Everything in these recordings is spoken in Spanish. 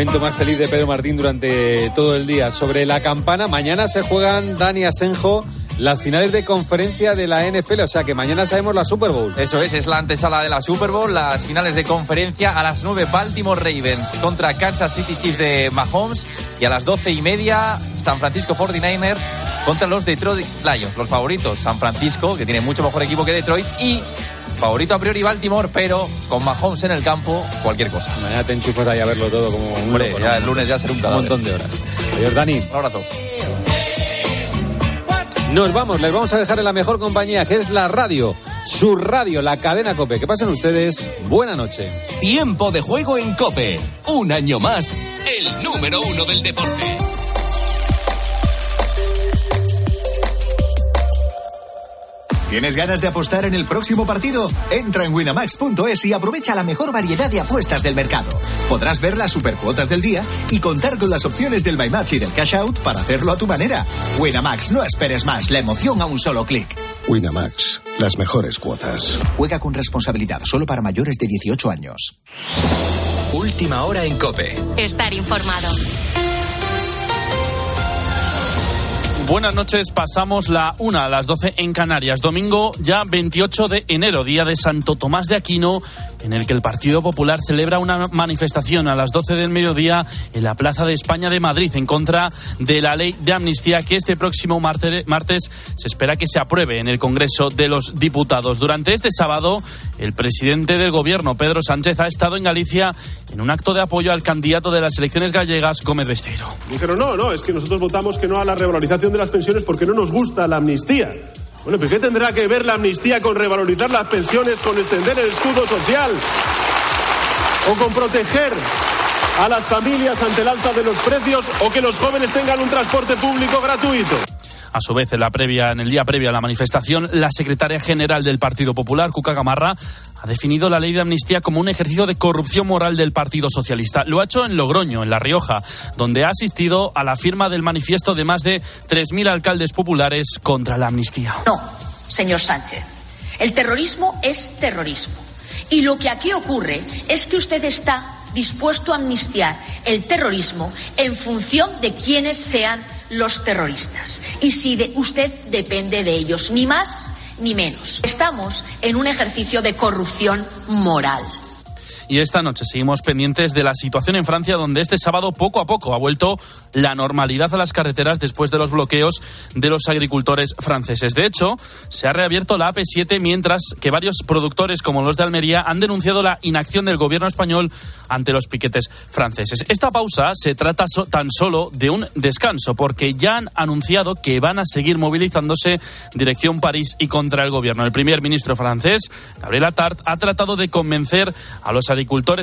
momento más feliz de Pedro Martín durante todo el día. Sobre la campana, mañana se juegan Dani Asenjo las finales de conferencia de la NFL, o sea que mañana sabemos la Super Bowl. Eso es, es la antesala de la Super Bowl, las finales de conferencia a las 9 Baltimore Ravens contra Kansas City Chiefs de Mahomes y a las 12 y media San Francisco 49ers contra los Detroit Lions, los favoritos. San Francisco, que tiene mucho mejor equipo que Detroit y favorito a priori Baltimore, pero con Mahomes en el campo, cualquier cosa. Mañana te enchufas ahí a verlo todo como un Hombre, ya el lunes ya será un, un montón de horas. Adiós, Dani. Un abrazo. Nos vamos, les vamos a dejar en la mejor compañía, que es la radio. Su radio, la cadena Cope. Que pasen ustedes. Buena noche. Tiempo de juego en Cope. Un año más, el número uno del deporte. ¿Tienes ganas de apostar en el próximo partido? Entra en winamax.es y aprovecha la mejor variedad de apuestas del mercado. Podrás ver las supercuotas del día y contar con las opciones del My Match y del Cash Out para hacerlo a tu manera. Winamax, no esperes más, la emoción a un solo clic. Winamax, las mejores cuotas. Juega con responsabilidad, solo para mayores de 18 años. Última hora en Cope. Estar informado. Buenas noches, pasamos la una a las 12 en Canarias. Domingo ya 28 de enero, día de Santo Tomás de Aquino, en el que el Partido Popular celebra una manifestación a las 12 del mediodía en la Plaza de España de Madrid en contra de la ley de amnistía que este próximo martes se espera que se apruebe en el Congreso de los Diputados. Durante este sábado, el presidente del Gobierno, Pedro Sánchez, ha estado en Galicia en un acto de apoyo al candidato de las elecciones gallegas, Gómez Besteiro. Dijeron, no, no, es que nosotros votamos que no a la revalorización de las pensiones porque no nos gusta la amnistía. Bueno, ¿pero qué tendrá que ver la amnistía con revalorizar las pensiones, con extender el escudo social o con proteger a las familias ante el alza de los precios o que los jóvenes tengan un transporte público gratuito? A su vez, en, el día previo a la manifestación, la secretaria general del Partido Popular, Cuca Gamarra, ha definido la ley de amnistía como un ejercicio de corrupción moral del Partido Socialista. Lo ha hecho en Logroño, en La Rioja, donde ha asistido a la firma del manifiesto de más de 3.000 alcaldes populares contra la amnistía. No, señor Sánchez. El terrorismo es terrorismo. Y lo que aquí ocurre es que usted está dispuesto a amnistiar el terrorismo en función de quienes sean los terroristas. Y si de usted depende de ellos, ni más ni menos. Estamos en un ejercicio de corrupción moral. Y esta noche seguimos pendientes de la situación en Francia, donde este sábado poco a poco ha vuelto la normalidad a las carreteras después de los bloqueos de los agricultores franceses. De hecho, se ha reabierto la AP7 mientras que varios productores como los de Almería han denunciado la inacción del gobierno español ante los piquetes franceses. Esta pausa se trata tan solo de un descanso porque ya han anunciado que van a seguir movilizándose dirección París y contra el gobierno. El primer ministro francés, Gabriel Attard, ha tratado de convencer a los agricultores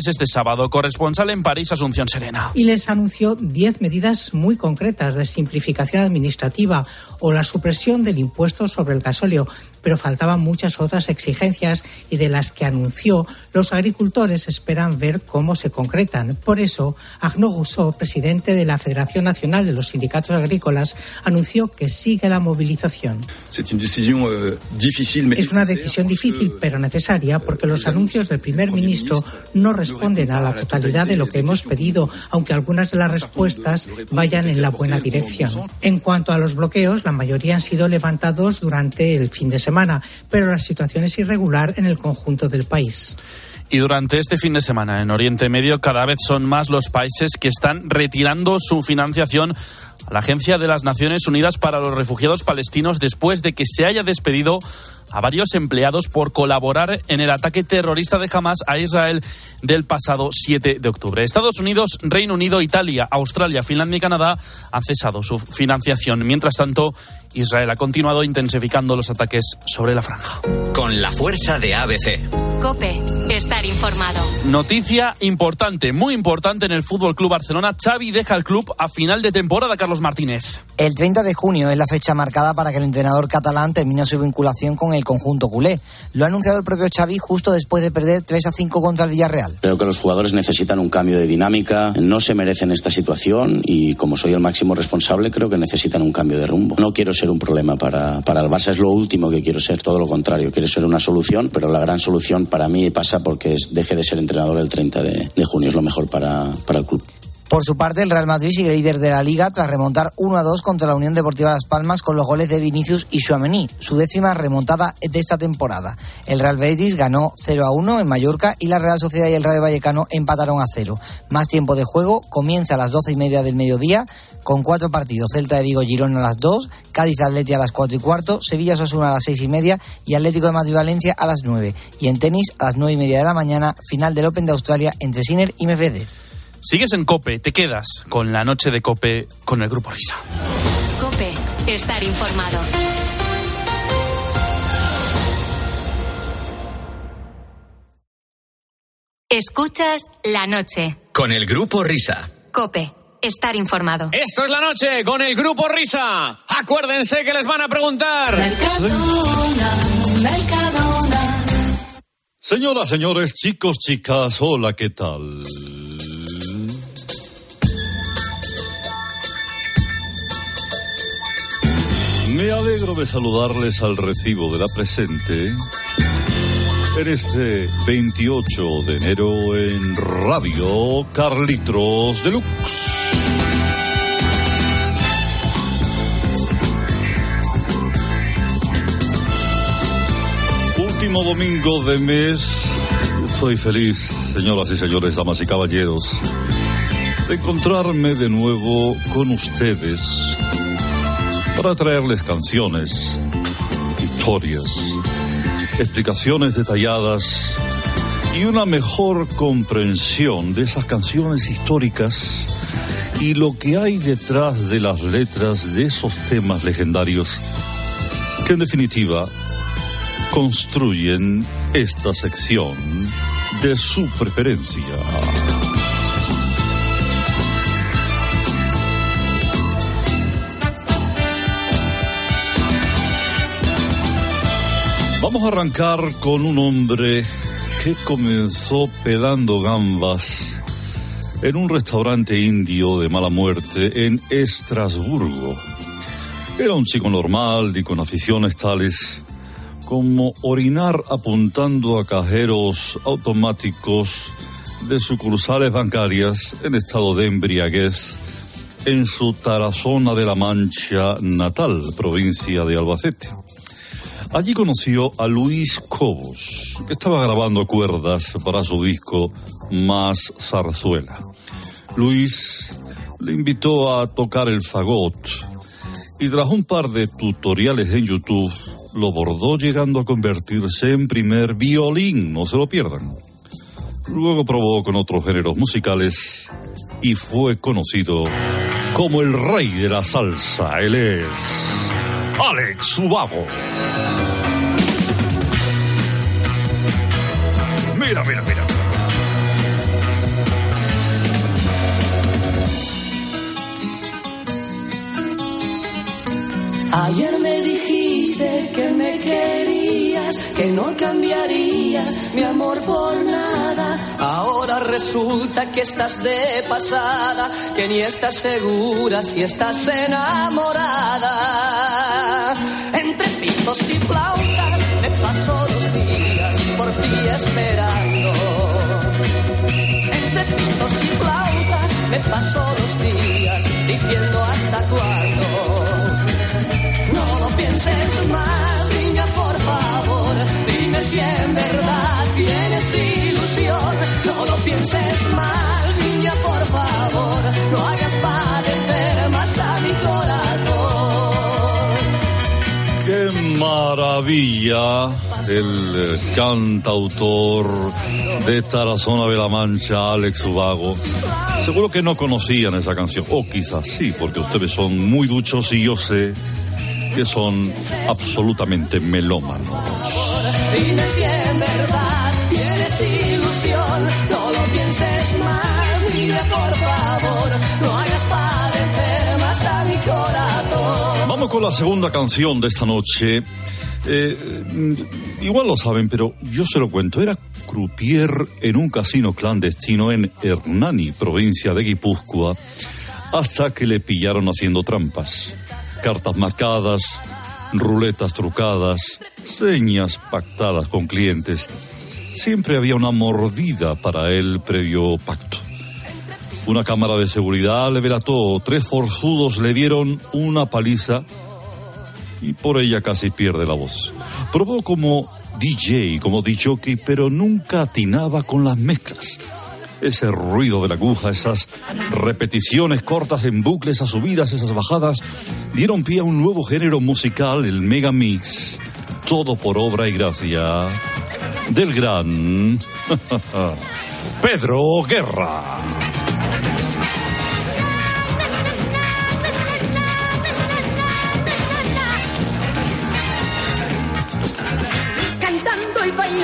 este sábado. Corresponsal en París, Asunción Serena. Y les anunció 10 medidas muy concretas de simplificación administrativa o la supresión del impuesto sobre el gasóleo, pero faltaban muchas otras exigencias y de las que anunció los agricultores esperan ver cómo se concretan. Por eso, Arnaud Rousseau, presidente de la Federación Nacional de los Sindicatos Agrícolas, anunció que sigue la movilización. Es una decisión difícil pero necesaria porque los anuncios del primer ministro no responden a la totalidad de lo que hemos pedido, aunque algunas de las respuestas vayan en la buena dirección. En cuanto a los bloqueos, la mayoría han sido levantados durante el fin de semana, pero la situación es irregular en el conjunto del país. Y durante este fin de semana en Oriente Medio cada vez son más los países que están retirando su financiación a la Agencia de las Naciones Unidas para los Refugiados Palestinos después de que se haya despedido a varios empleados por colaborar en el ataque terrorista de Hamas a Israel del pasado 7 de octubre. Estados Unidos, Reino Unido, Italia, Australia, Finlandia y Canadá han cesado su financiación. Mientras tanto, Israel ha continuado intensificando los ataques sobre la franja. Con la fuerza de ABC. Cope, estar informado. Noticia importante, muy importante en el Fútbol Club Barcelona. Xavi deja el club a final de temporada, Carlos Martínez. El 30 de junio es la fecha marcada para que el entrenador catalán termine su vinculación con el conjunto culé. Lo ha anunciado el propio Xavi justo después de perder 3 a 5 contra el Villarreal. Creo que los jugadores necesitan un cambio de dinámica, no se merecen esta situación y como soy el máximo responsable creo que necesitan un cambio de rumbo. No quiero ser un problema para, para el Barça, es lo último que quiero ser, todo lo contrario, quiero ser una solución, pero la gran solución para mí pasa porque es, deje de ser entrenador el 30 de, de junio, es lo mejor para, para el club. Por su parte, el Real Madrid sigue líder de la liga tras remontar 1 a 2 contra la Unión Deportiva Las Palmas con los goles de Vinicius y Suamení, su décima remontada de esta temporada. El Real Betis ganó 0 a 1 en Mallorca y la Real Sociedad y el Rayo Vallecano empataron a 0. Más tiempo de juego comienza a las 12 y media del mediodía con cuatro partidos. Celta de Vigo Girona a las 2, Cádiz Atleti a las 4 y cuarto, Sevilla Osasuna a las 6 y media y Atlético de Madrid Valencia a las 9. Y en tenis a las 9 y media de la mañana, final del Open de Australia entre Sinner y Medvedev. Sigues en Cope, te quedas con la noche de Cope con el Grupo Risa. Cope, estar informado. Escuchas la noche. Con el Grupo Risa. Cope, estar informado. Esto es la noche con el Grupo Risa. Acuérdense que les van a preguntar. Señoras, señores, chicos, chicas, hola, ¿qué tal? Me alegro de saludarles al recibo de la presente en este 28 de enero en Radio Carlitos Deluxe. Último domingo de mes. Estoy feliz, señoras y señores, damas y caballeros, de encontrarme de nuevo con ustedes para traerles canciones, historias, explicaciones detalladas y una mejor comprensión de esas canciones históricas y lo que hay detrás de las letras de esos temas legendarios que en definitiva construyen esta sección de su preferencia. Vamos a arrancar con un hombre que comenzó pelando gambas en un restaurante indio de mala muerte en Estrasburgo. Era un chico normal y con aficiones tales como orinar apuntando a cajeros automáticos de sucursales bancarias en estado de embriaguez en su Tarazona de la Mancha natal, provincia de Albacete. Allí conoció a Luis Cobos, que estaba grabando cuerdas para su disco Más Zarzuela. Luis le invitó a tocar el fagot y tras un par de tutoriales en YouTube lo bordó llegando a convertirse en primer violín, no se lo pierdan. Luego probó con otros géneros musicales y fue conocido como el rey de la salsa. Él es Alex Ubago. Mira, mira, mira. Ayer me dijiste que me querías, que no cambiarías mi amor por nada. Ahora resulta que estás de pasada, que ni estás segura si estás enamorada. Entre pitos y flautas me paso los días por ti esperando. Entre pitos y flautas me paso los días diciendo hasta cuándo. No lo pienses más, niña, por favor. Dime si en verdad tienes ilusión. No lo pienses más, niña, por favor. No hagas padecer más a mi corazón. Maravilla! El eh, cantautor de Tarazona de la Mancha, Alex Ubago. Seguro que no conocían esa canción, o quizás sí, porque ustedes son muy duchos y yo sé que son absolutamente melómanos. Dime si en verdad tienes ilusión. No lo pienses más, niña, por favor. Con la segunda canción de esta noche. Eh, igual lo saben, pero yo se lo cuento. Era croupier en un casino clandestino en Hernani, provincia de Guipúzcoa, hasta que le pillaron haciendo trampas. Cartas marcadas, ruletas trucadas, señas pactadas con clientes. Siempre había una mordida para él previo pacto. Una cámara de seguridad le velató. Tres forzudos le dieron una paliza y por ella casi pierde la voz. Probó como DJ, como DJ, pero nunca atinaba con las mezclas. Ese ruido de la aguja, esas repeticiones cortas en bucles, esas subidas, esas bajadas, dieron pie a un nuevo género musical, el Mega Mix. Todo por obra y gracia del gran Pedro Guerra.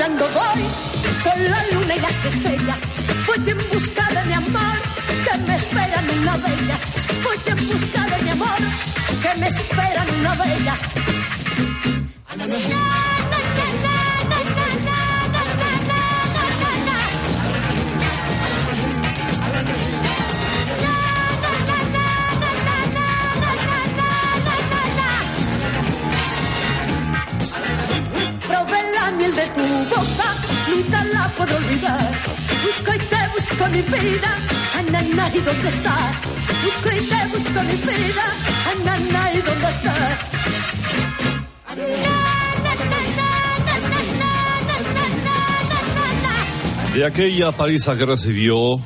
Bailando voy con la luna y las estrellas. Voy en busca de mi amor que me esperan una bella. Voy en busca de mi amor que me esperan una bella. Nunca la puedo olvidar. Busco y te busco mi vida, Anana, ¿y dónde estás? Busco y te busco mi vida, Anana, ¿y dónde estás? De aquella paliza que recibió,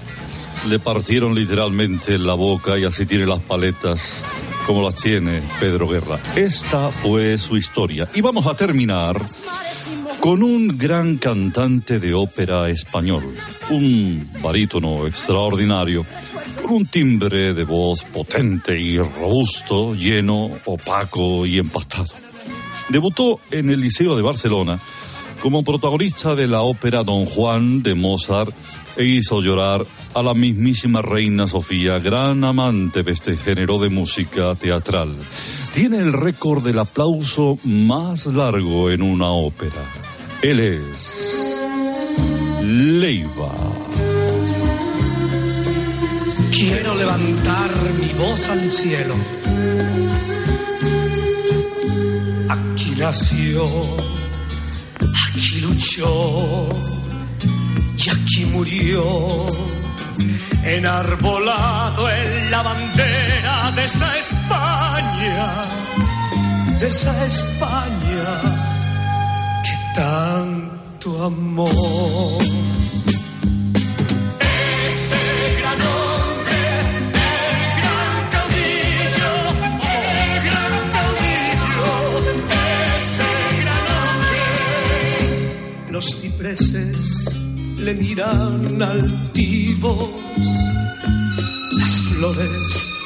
le partieron literalmente la boca y así tiene las paletas como las tiene Pedro Guerra. Esta fue su historia. Y vamos a terminar con un gran cantante de ópera español, un barítono extraordinario, con un timbre de voz potente y robusto, lleno, opaco y empastado. Debutó en el Liceo de Barcelona como protagonista de la ópera Don Juan de Mozart e hizo llorar a la mismísima reina Sofía, gran amante de este género de música teatral. Tiene el récord del aplauso más largo en una ópera. Él es Leiva. Quiero levantar mi voz al cielo. Aquí nació, aquí luchó y aquí murió. Enarbolado en la bandera de esa España, de esa España tanto amó. Ese gran hombre, el gran caudillo, el gran caudillo, ese gran hombre. Los cipreses le miran altivos, las flores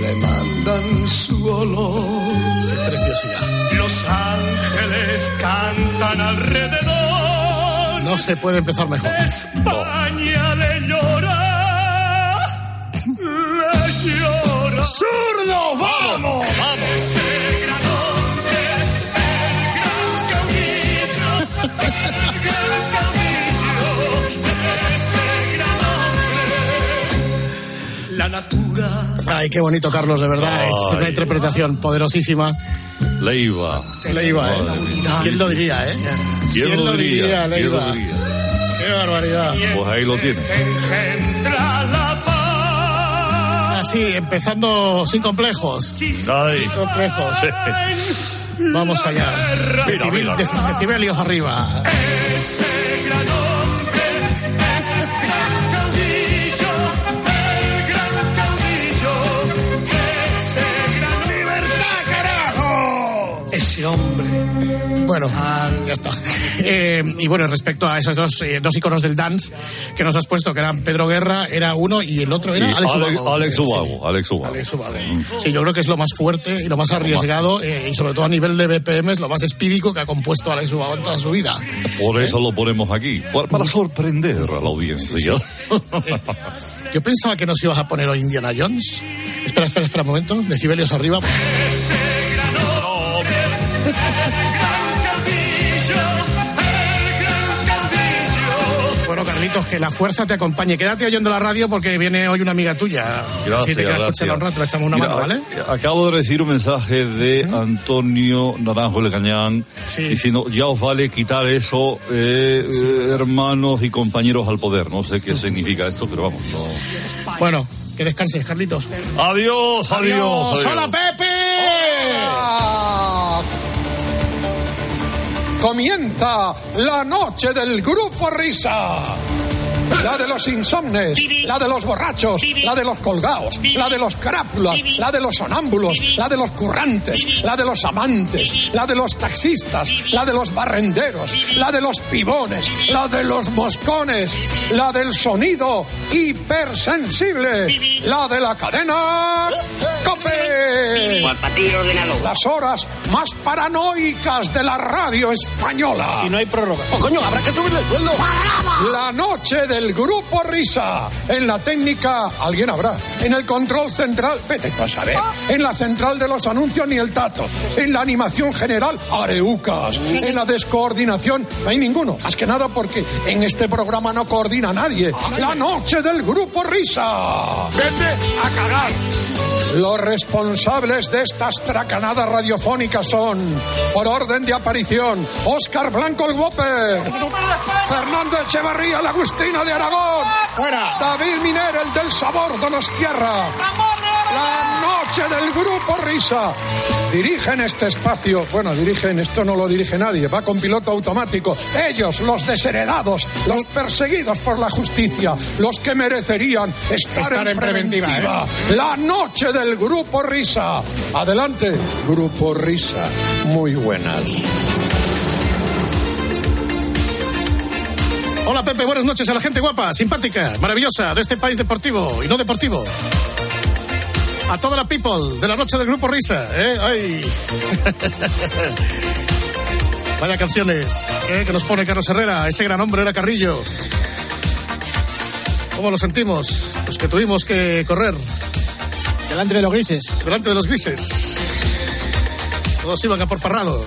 le mandan su olor. Preciosidad. Los ángeles cantan alrededor. No se puede empezar mejor. España le llora, le llora. ¡Zurdo, vamos! ¡Vamos! La natura Ay, qué bonito, Carlos, de verdad. es una interpretación poderosísima. Leiva. Leiva, ¿eh? Mía. ¿Quién lo diría, eh? ¿Quién lo diría? ¿Quién lo Leiva? diría? Qué barbaridad. Pues ahí lo tiene. Así, empezando sin complejos. Ay. Sin complejos. Vamos allá. Decibelios arriba. Ese Ese hombre. Bueno, ya está. Eh, y bueno, respecto a esos dos, eh, dos iconos del dance que nos has puesto, que eran Pedro Guerra, era uno y el otro era Alex Ale- Ubago. Alex Sí. Ubago, Alex Ubago. Alex Ubago. Sí, yo creo que es lo más fuerte y lo más arriesgado eh, y sobre todo a nivel de BPM es lo más espírico que ha compuesto Alex Ubago en toda su vida. Por eso lo ponemos aquí, para, para sorprender a la audiencia. Yo pensaba que nos ibas a poner hoy Indiana Jones. Espera, espera, espera un momento. Decibelios arriba. Bueno, Carlitos, que la fuerza te acompañe. Quédate oyendo la radio porque viene hoy una amiga tuya. Gracias, si te quedas escucharla un rato, le echamos una Mira, mano, ¿vale? Acabo de recibir un mensaje de Antonio Naranjo Lecañán diciendo, ya os vale quitar eso, eh, eh, hermanos y compañeros al poder. No sé qué significa esto, pero vamos, no. Bueno, que descanses, Carlitos. Adiós, adiós. adiós. ¡Hola, Pepe! Comienza la noche del grupo Risa. La de los insomnes, la de los borrachos, la de los colgados, la de los crápulas, la de los sonámbulos, la de los currantes, la de los amantes, la de los taxistas, la de los barrenderos, la de los pibones, la de los moscones, la del sonido hipersensible, la de la cadena COPE. Las horas más paranoicas de la radio española. Si no hay prórroga. ¡Oh, coño! Habrá que subirle el sueldo. La noche del grupo Risa. En la técnica, alguien habrá. En el control central, vete a saber. En la central de los anuncios, ni el tato. En la animación general, areucas. En la descoordinación, no hay ninguno. Más que nada porque en este programa no coordina nadie. La noche del grupo Risa. Vete a cagar. Los responsables de estas tracanadas radiofónicas son, por orden de aparición, Óscar Blanco el Whopper, Fernando Echevarría, la Agustina de Aragón, David Miner, el del sabor Donostierra, la noche del grupo Risa. Dirigen este espacio, bueno, dirigen, esto no lo dirige nadie, va con piloto automático. Ellos, los desheredados, los perseguidos por la justicia, los que merecerían estar, Estar en preventiva, ¿eh? La noche del grupo Risa. Adelante, grupo Risa. Muy buenas. Hola, Pepe, buenas noches a la gente guapa, simpática, maravillosa de este país deportivo y no deportivo. A toda la people de la noche del grupo Risa, ¿eh? ¡Ay! Vaya canciones ¿eh? que nos pone Carlos Herrera, ese gran hombre era Carrillo. ¿Cómo lo sentimos? Pues que tuvimos que correr. Delante de los grises. Delante de los grises. Todos iban a por Parrado.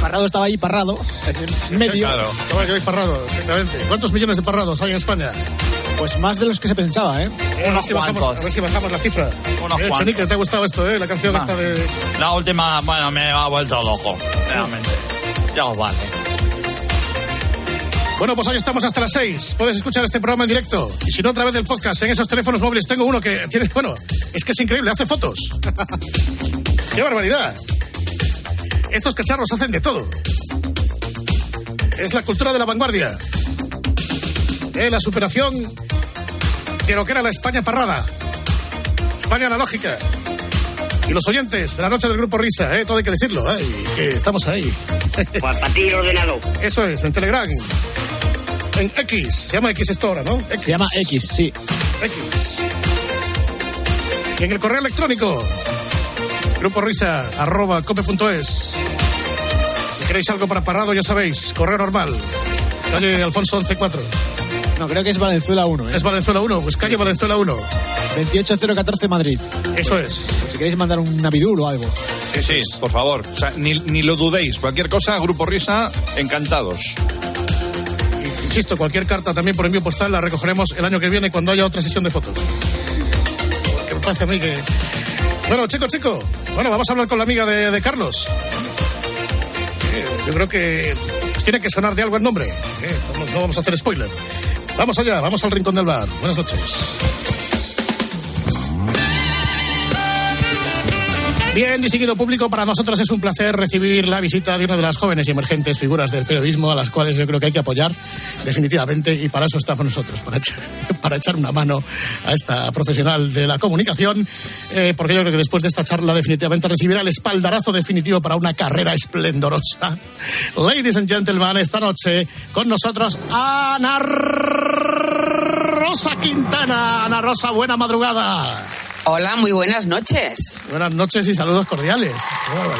Parrado estaba ahí, Parrado, en medio. Claro, estaba ahí Parrado, exactamente. ¿Cuántos millones de Parrados hay en España? Pues más de los que se pensaba, ¿eh? a, ver si bajamos, a ver si bajamos la cifra. Unos eh, ¿te ha gustado esto, eh? La canción esta de... La última, bueno, me ha vuelto loco, realmente. Ya os vale. Bueno, pues hoy estamos hasta las 6. Puedes escuchar este programa en directo. Y si no, a través del podcast, en esos teléfonos móviles. Tengo uno que tiene, bueno, es que es increíble, hace fotos. ¡Qué barbaridad! Estos cacharros hacen de todo. Es la cultura de la vanguardia. Eh, la superación de lo que era la España parrada. España analógica. Y los oyentes de la noche del grupo Risa, ¿eh? todo hay que decirlo, ¿eh? que estamos ahí. Pues ordenado. Eso es, en Telegram. En X, se llama X esto ahora, ¿no? X. Se llama X, sí. X. Y en el correo electrónico, grupo risa, arroba cope.es. Si queréis algo para Parrado, ya sabéis, correo normal. Calle Alfonso 114. No, creo que es Valenzuela 1, ¿eh? Es Valenzuela 1, pues calle Valenzuela 1. 28014 Madrid. Eso es. Si queréis mandar un navidul o algo. Sí, sí, por favor. O sea, ni, ni lo dudéis. Cualquier cosa, Grupo Risa, encantados. Insisto, cualquier carta también por envío postal la recogeremos el año que viene cuando haya otra sesión de fotos. Que me parece a mí que. Bueno, chico, chico. Bueno, vamos a hablar con la amiga de, de Carlos. Eh, yo creo que pues tiene que sonar de algo el nombre. Eh, vamos- no vamos a hacer spoiler. Vamos allá, vamos al rincón del bar. Buenas noches. Bien, distinguido público, para nosotros es un placer recibir la visita de una de las jóvenes y emergentes figuras del periodismo a las cuales yo creo que hay que apoyar definitivamente y para eso estamos nosotros, para echar, para echar una mano a esta profesional de la comunicación, eh, porque yo creo que después de esta charla definitivamente recibirá el espaldarazo definitivo para una carrera esplendorosa. Ladies and gentlemen, esta noche con nosotros Ana Rosa Quintana. Ana Rosa, buena madrugada. Hola, muy buenas noches. Buenas noches y saludos cordiales.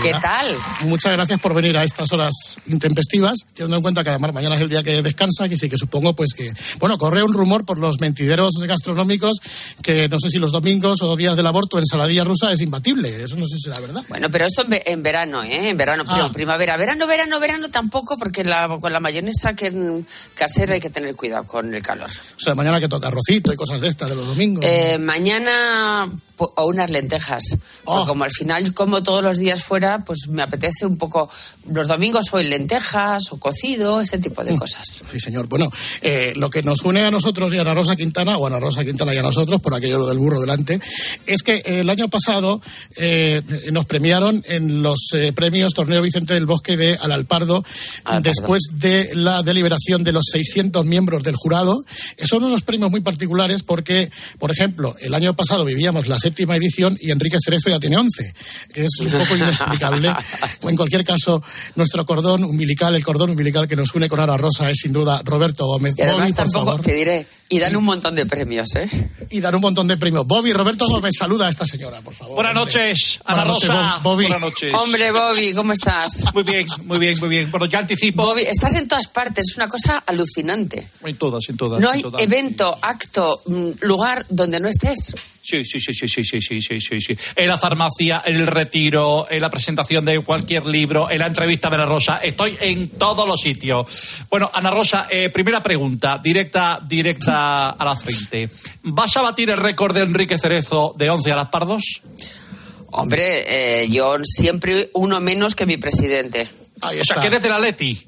¿Qué tal? Muchas gracias por venir a estas horas intempestivas, teniendo en cuenta que además mañana es el día que descansa, que sí que supongo pues que, bueno, corre un rumor por los mentideros gastronómicos que no sé si los domingos o días del aborto en saladilla rusa es imbatible. Eso no sé si es la verdad. Bueno, pero esto en, ve- en verano, ¿eh? En verano, Ah. primavera. Verano, verano, verano tampoco, porque la, con la mayonesa que casera hay que tener cuidado con el calor. O sea, mañana que toca arrocito y cosas de estas de los domingos. Eh, mañana com. O unas lentejas. Oh. Como al final como todos los días fuera, pues me apetece un poco. Los domingos hoy lentejas o cocido, ese tipo Mm. de cosas. Sí, señor. Bueno, eh, lo que nos une a nosotros y a Ana Rosa Quintana, o a Ana Rosa Quintana y a nosotros, por aquello lo del burro delante, es que el año pasado eh, nos premiaron en los eh, premios Torneo Vicente del Bosque de Alalpardo, después de la deliberación de los 600 miembros del jurado. Eh, Son unos premios muy particulares porque, por ejemplo, el año pasado vivíamos la séptima edición y Enrique Cerezo ya tiene 11, que es un poco inexplicable. En cualquier caso, nuestro cordón umbilical, el cordón umbilical que nos une con Ana Rosa es sin duda Roberto Gómez. Y además Bobby, por tampoco, favor. te diré, y dan un montón de premios, ¿eh? Y dar un montón de premios. Bobby, Roberto Gómez, saluda a esta señora, por favor. Buenas hombre. noches, Ana Buenas Rosa. Bo- Bobby. Buenas noches. Hombre, Bobby, ¿cómo estás? Muy bien, muy bien, muy bien. Bueno, ya anticipo. Bobby, estás en todas partes, es una cosa alucinante. En todas, en todas. No en hay todas. evento, acto, mm, lugar donde no estés. Sí, sí, sí, sí, sí, sí, sí, sí, sí, sí. En la farmacia, en el retiro, en la presentación de cualquier libro, en la entrevista de Ana Rosa. Estoy en todos los sitios. Bueno, Ana Rosa, eh, primera pregunta, directa, directa a la frente. ¿Vas a batir el récord de Enrique Cerezo de 11 a las pardos? Hombre, eh, yo siempre uno menos que mi presidente. o sea, que eres del Atleti.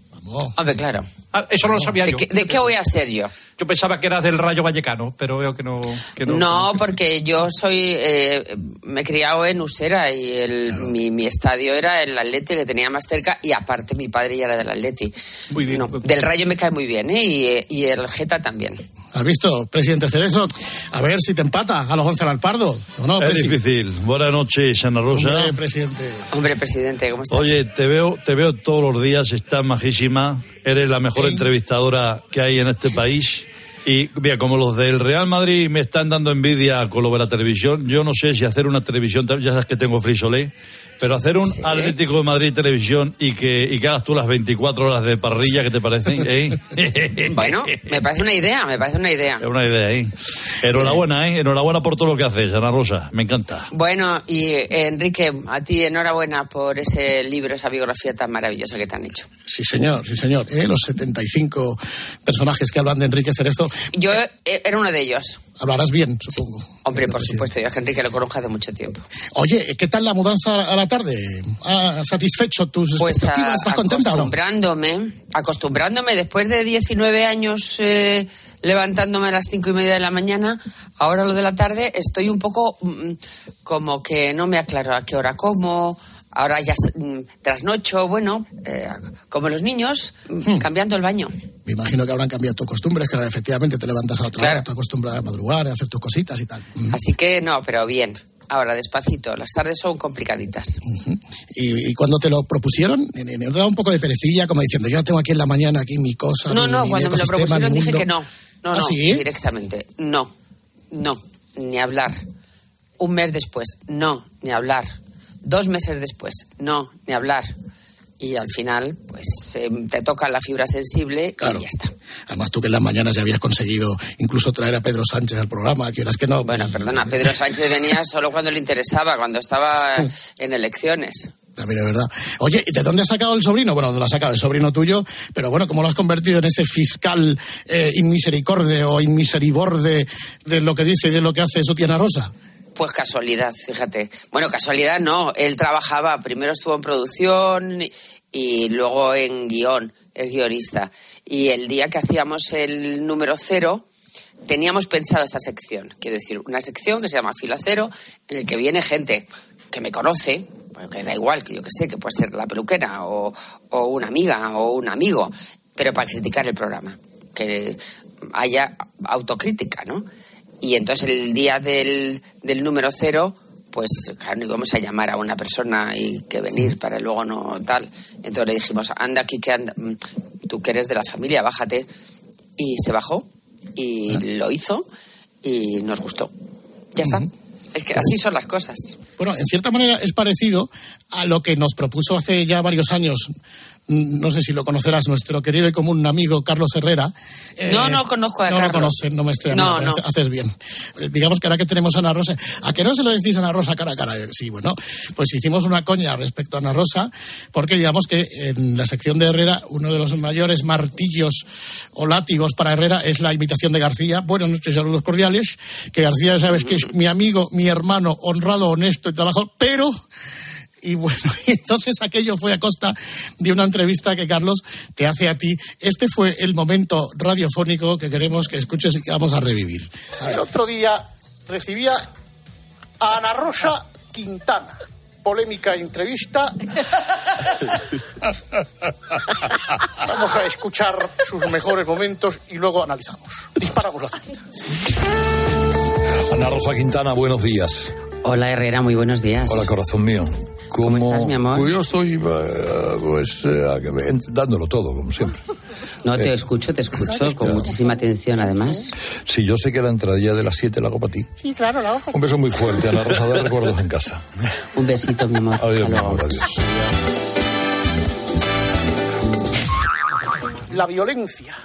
Hombre, claro. Ah, eso no lo sabía ¿De yo. qué, de qué voy a ser yo? Yo pensaba que eras del Rayo Vallecano, pero veo que no. Que no, No, porque yo soy, eh, me he criado en Usera y el, mi, mi estadio era el Atleti que tenía más cerca y aparte mi padre ya era del Atleti. Muy bien. No, del Rayo me cae muy bien, ¿eh? Y, y el Geta también. ¿Has visto, presidente Cerezo? A ver si te empata a los 11 al Pardo. ¿O no, es difícil. Buenas noches, Ana Rosa. Hombre, presidente. Hombre, presidente, ¿cómo estás? Oye, te veo, te veo todos los días, estás majísima, eres la mejor entrevistadora que hay en este país. Y mira, como los del Real Madrid me están dando envidia con lo de la televisión, yo no sé si hacer una televisión, ya sabes que tengo frisolé, pero hacer un Atlético de Madrid televisión y que, y que hagas tú las 24 horas de parrilla, ¿qué te parece? ¿Eh? Bueno, me parece una idea, me parece una idea. Es una idea, ¿eh? Enhorabuena, ¿eh? Enhorabuena por todo lo que haces, Ana Rosa, me encanta. Bueno, y eh, Enrique, a ti enhorabuena por ese libro, esa biografía tan maravillosa que te han hecho. Sí, señor, sí, señor. ¿eh? Los 75 personajes que hablan de Enrique Cerezo. Yo eh, era uno de ellos. Hablarás bien, supongo. Hombre, por supuesto, yo a Enrique lo conozco hace mucho tiempo. Oye, ¿qué tal la mudanza a la tarde? ¿Ha satisfecho tus Pues expectativas? a- ¿Estás contenta o no? acostumbrándome, acostumbrándome después de 19 años eh, levantándome a las cinco y media de la mañana, ahora lo de la tarde estoy un poco mm, como que no me aclaro a qué hora como. Ahora ya mm, trasnocho, bueno, eh, como los niños, mm, cambiando el baño. Me imagino que habrán cambiado tus costumbres, que efectivamente te levantas a otra Claro. hora, estás acostumbrada a madrugar, a hacer tus cositas y tal. Así que no, pero bien. Ahora, despacito. Las tardes son complicaditas. Y, y cuando te lo propusieron, ¿no te da un poco de perecilla, como diciendo, yo tengo aquí en la mañana, aquí mi cosa. No, mi- no, mi cuando me lo propusieron dije que no. No, ¿Ah, no, sí? directamente. No, no, ni hablar. Un mes después, no, ni hablar. Dos meses después, no, ni hablar. Y al final, pues eh, te toca la fibra sensible y ya está. Además, tú que en las mañanas ya habías conseguido incluso traer a Pedro Sánchez al programa, que eras que no. Bueno, perdona, Pedro Sánchez venía solo cuando le interesaba, cuando estaba en elecciones. También es verdad. Oye, ¿y ¿de dónde has sacado el sobrino? Bueno, no lo has sacado el sobrino tuyo, pero bueno, ¿cómo lo has convertido en ese fiscal eh, inmisericorde o inmiseriborde de lo que dice y de lo que hace su tía Ana Rosa? Pues casualidad, fíjate. Bueno, casualidad no. Él trabajaba, primero estuvo en producción y, luego en guion, es guionista. Y el día que hacíamos el número cero, teníamos pensado esta sección. Quiero decir, una sección que se llama Fila Cero, en el que viene gente que me conoce, que da igual, que yo que sé, que puede ser la peluquera o, o una amiga o un amigo, pero para criticar el programa. Que haya autocrítica, ¿no? Y entonces el día del, del número cero, pues claro, no íbamos a llamar a una persona y que venir para luego no tal. Entonces le dijimos, anda aquí, que anda, mm, tú que eres de la familia, bájate. Y se bajó y lo hizo y nos gustó. Ya está. Es que así son las cosas. Bueno, en cierta manera es parecido a lo que nos propuso hace ya varios años. mm, No sé si lo conocerás, nuestro querido y común amigo Carlos Herrera. Eh, No, no conozco a no Carlos. lo conoces, no me estoy No, no. haces bien. Eh, Digamos que ahora que tenemos a Ana Rosa, ¿a que no se lo decís a Ana Rosa cara a cara? Eh, Sí, bueno, pues hicimos una coña respecto a Ana Rosa, porque digamos que en la sección de Herrera, uno de los mayores martillos o látigos para Herrera es la imitación de García. Buenas noches, saludos cordiales, que García sabes que es mi amigo, mi hermano, honrado, honesto y trabajador, pero y bueno, y entonces aquello fue a costa de una entrevista que Carlos te hace a ti. Este fue el momento radiofónico que queremos que escuches y que vamos a revivir. El otro día recibía a Ana Rosa Quintana. Polémica entrevista. Vamos a escuchar sus mejores momentos y luego analizamos. Disparamos la cinta. Ana Rosa Quintana, buenos días. Hola Herrera, muy buenos días. Hola, corazón mío. ¿Cómo, estás, mi amor? Pues yo estoy, eh, pues, eh, a dándolo todo, como siempre. No te Eh, escucho, te escucho con muchísima atención además. Sí, yo sé que la entradilla de las 7 la hago para ti. Sí, claro, la hoja. Un beso muy fuerte, Ana Rosa, de recuerdos en casa. Un besito, mi amor. Adiós, Hasta mi amor, adiós. La violencia.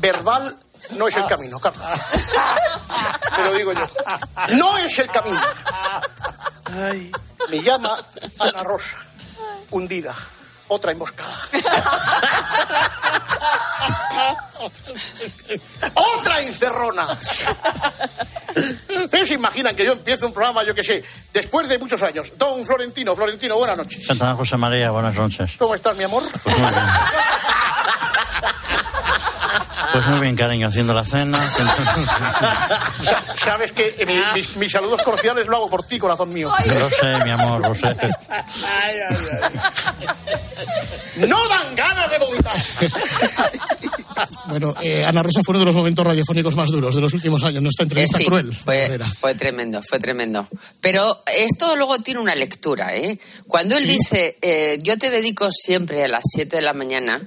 Verbal no es el camino, Carlos. Te lo digo yo. No es el camino. Me llama Ana Rosa. Hundida. Otra emboscada. ¡Otra encerrona! Ustedes se imaginan que yo empiezo un programa, yo qué sé, después de muchos años. Don Florentino, Florentino, buenas noches. Santa José María, buenas noches. ¿Cómo estás, mi amor? Pues muy bien, cariño, haciendo la cena. Sa- Sabes que eh, mi- mis, mis saludos cordiales lo hago por ti, corazón mío. Lo sé, mi amor, lo sé. ¡No dan ganas de vomitar! Bueno, eh, Ana Rosa fue uno de los momentos radiofónicos más duros de los últimos años. Nuestra Eh, entrevista sí, cruel. fue, fue tremendo, fue tremendo. Pero esto luego tiene una lectura, ¿eh? Cuando él Sí. dice, eh, yo te dedico siempre a las 7 de la mañana,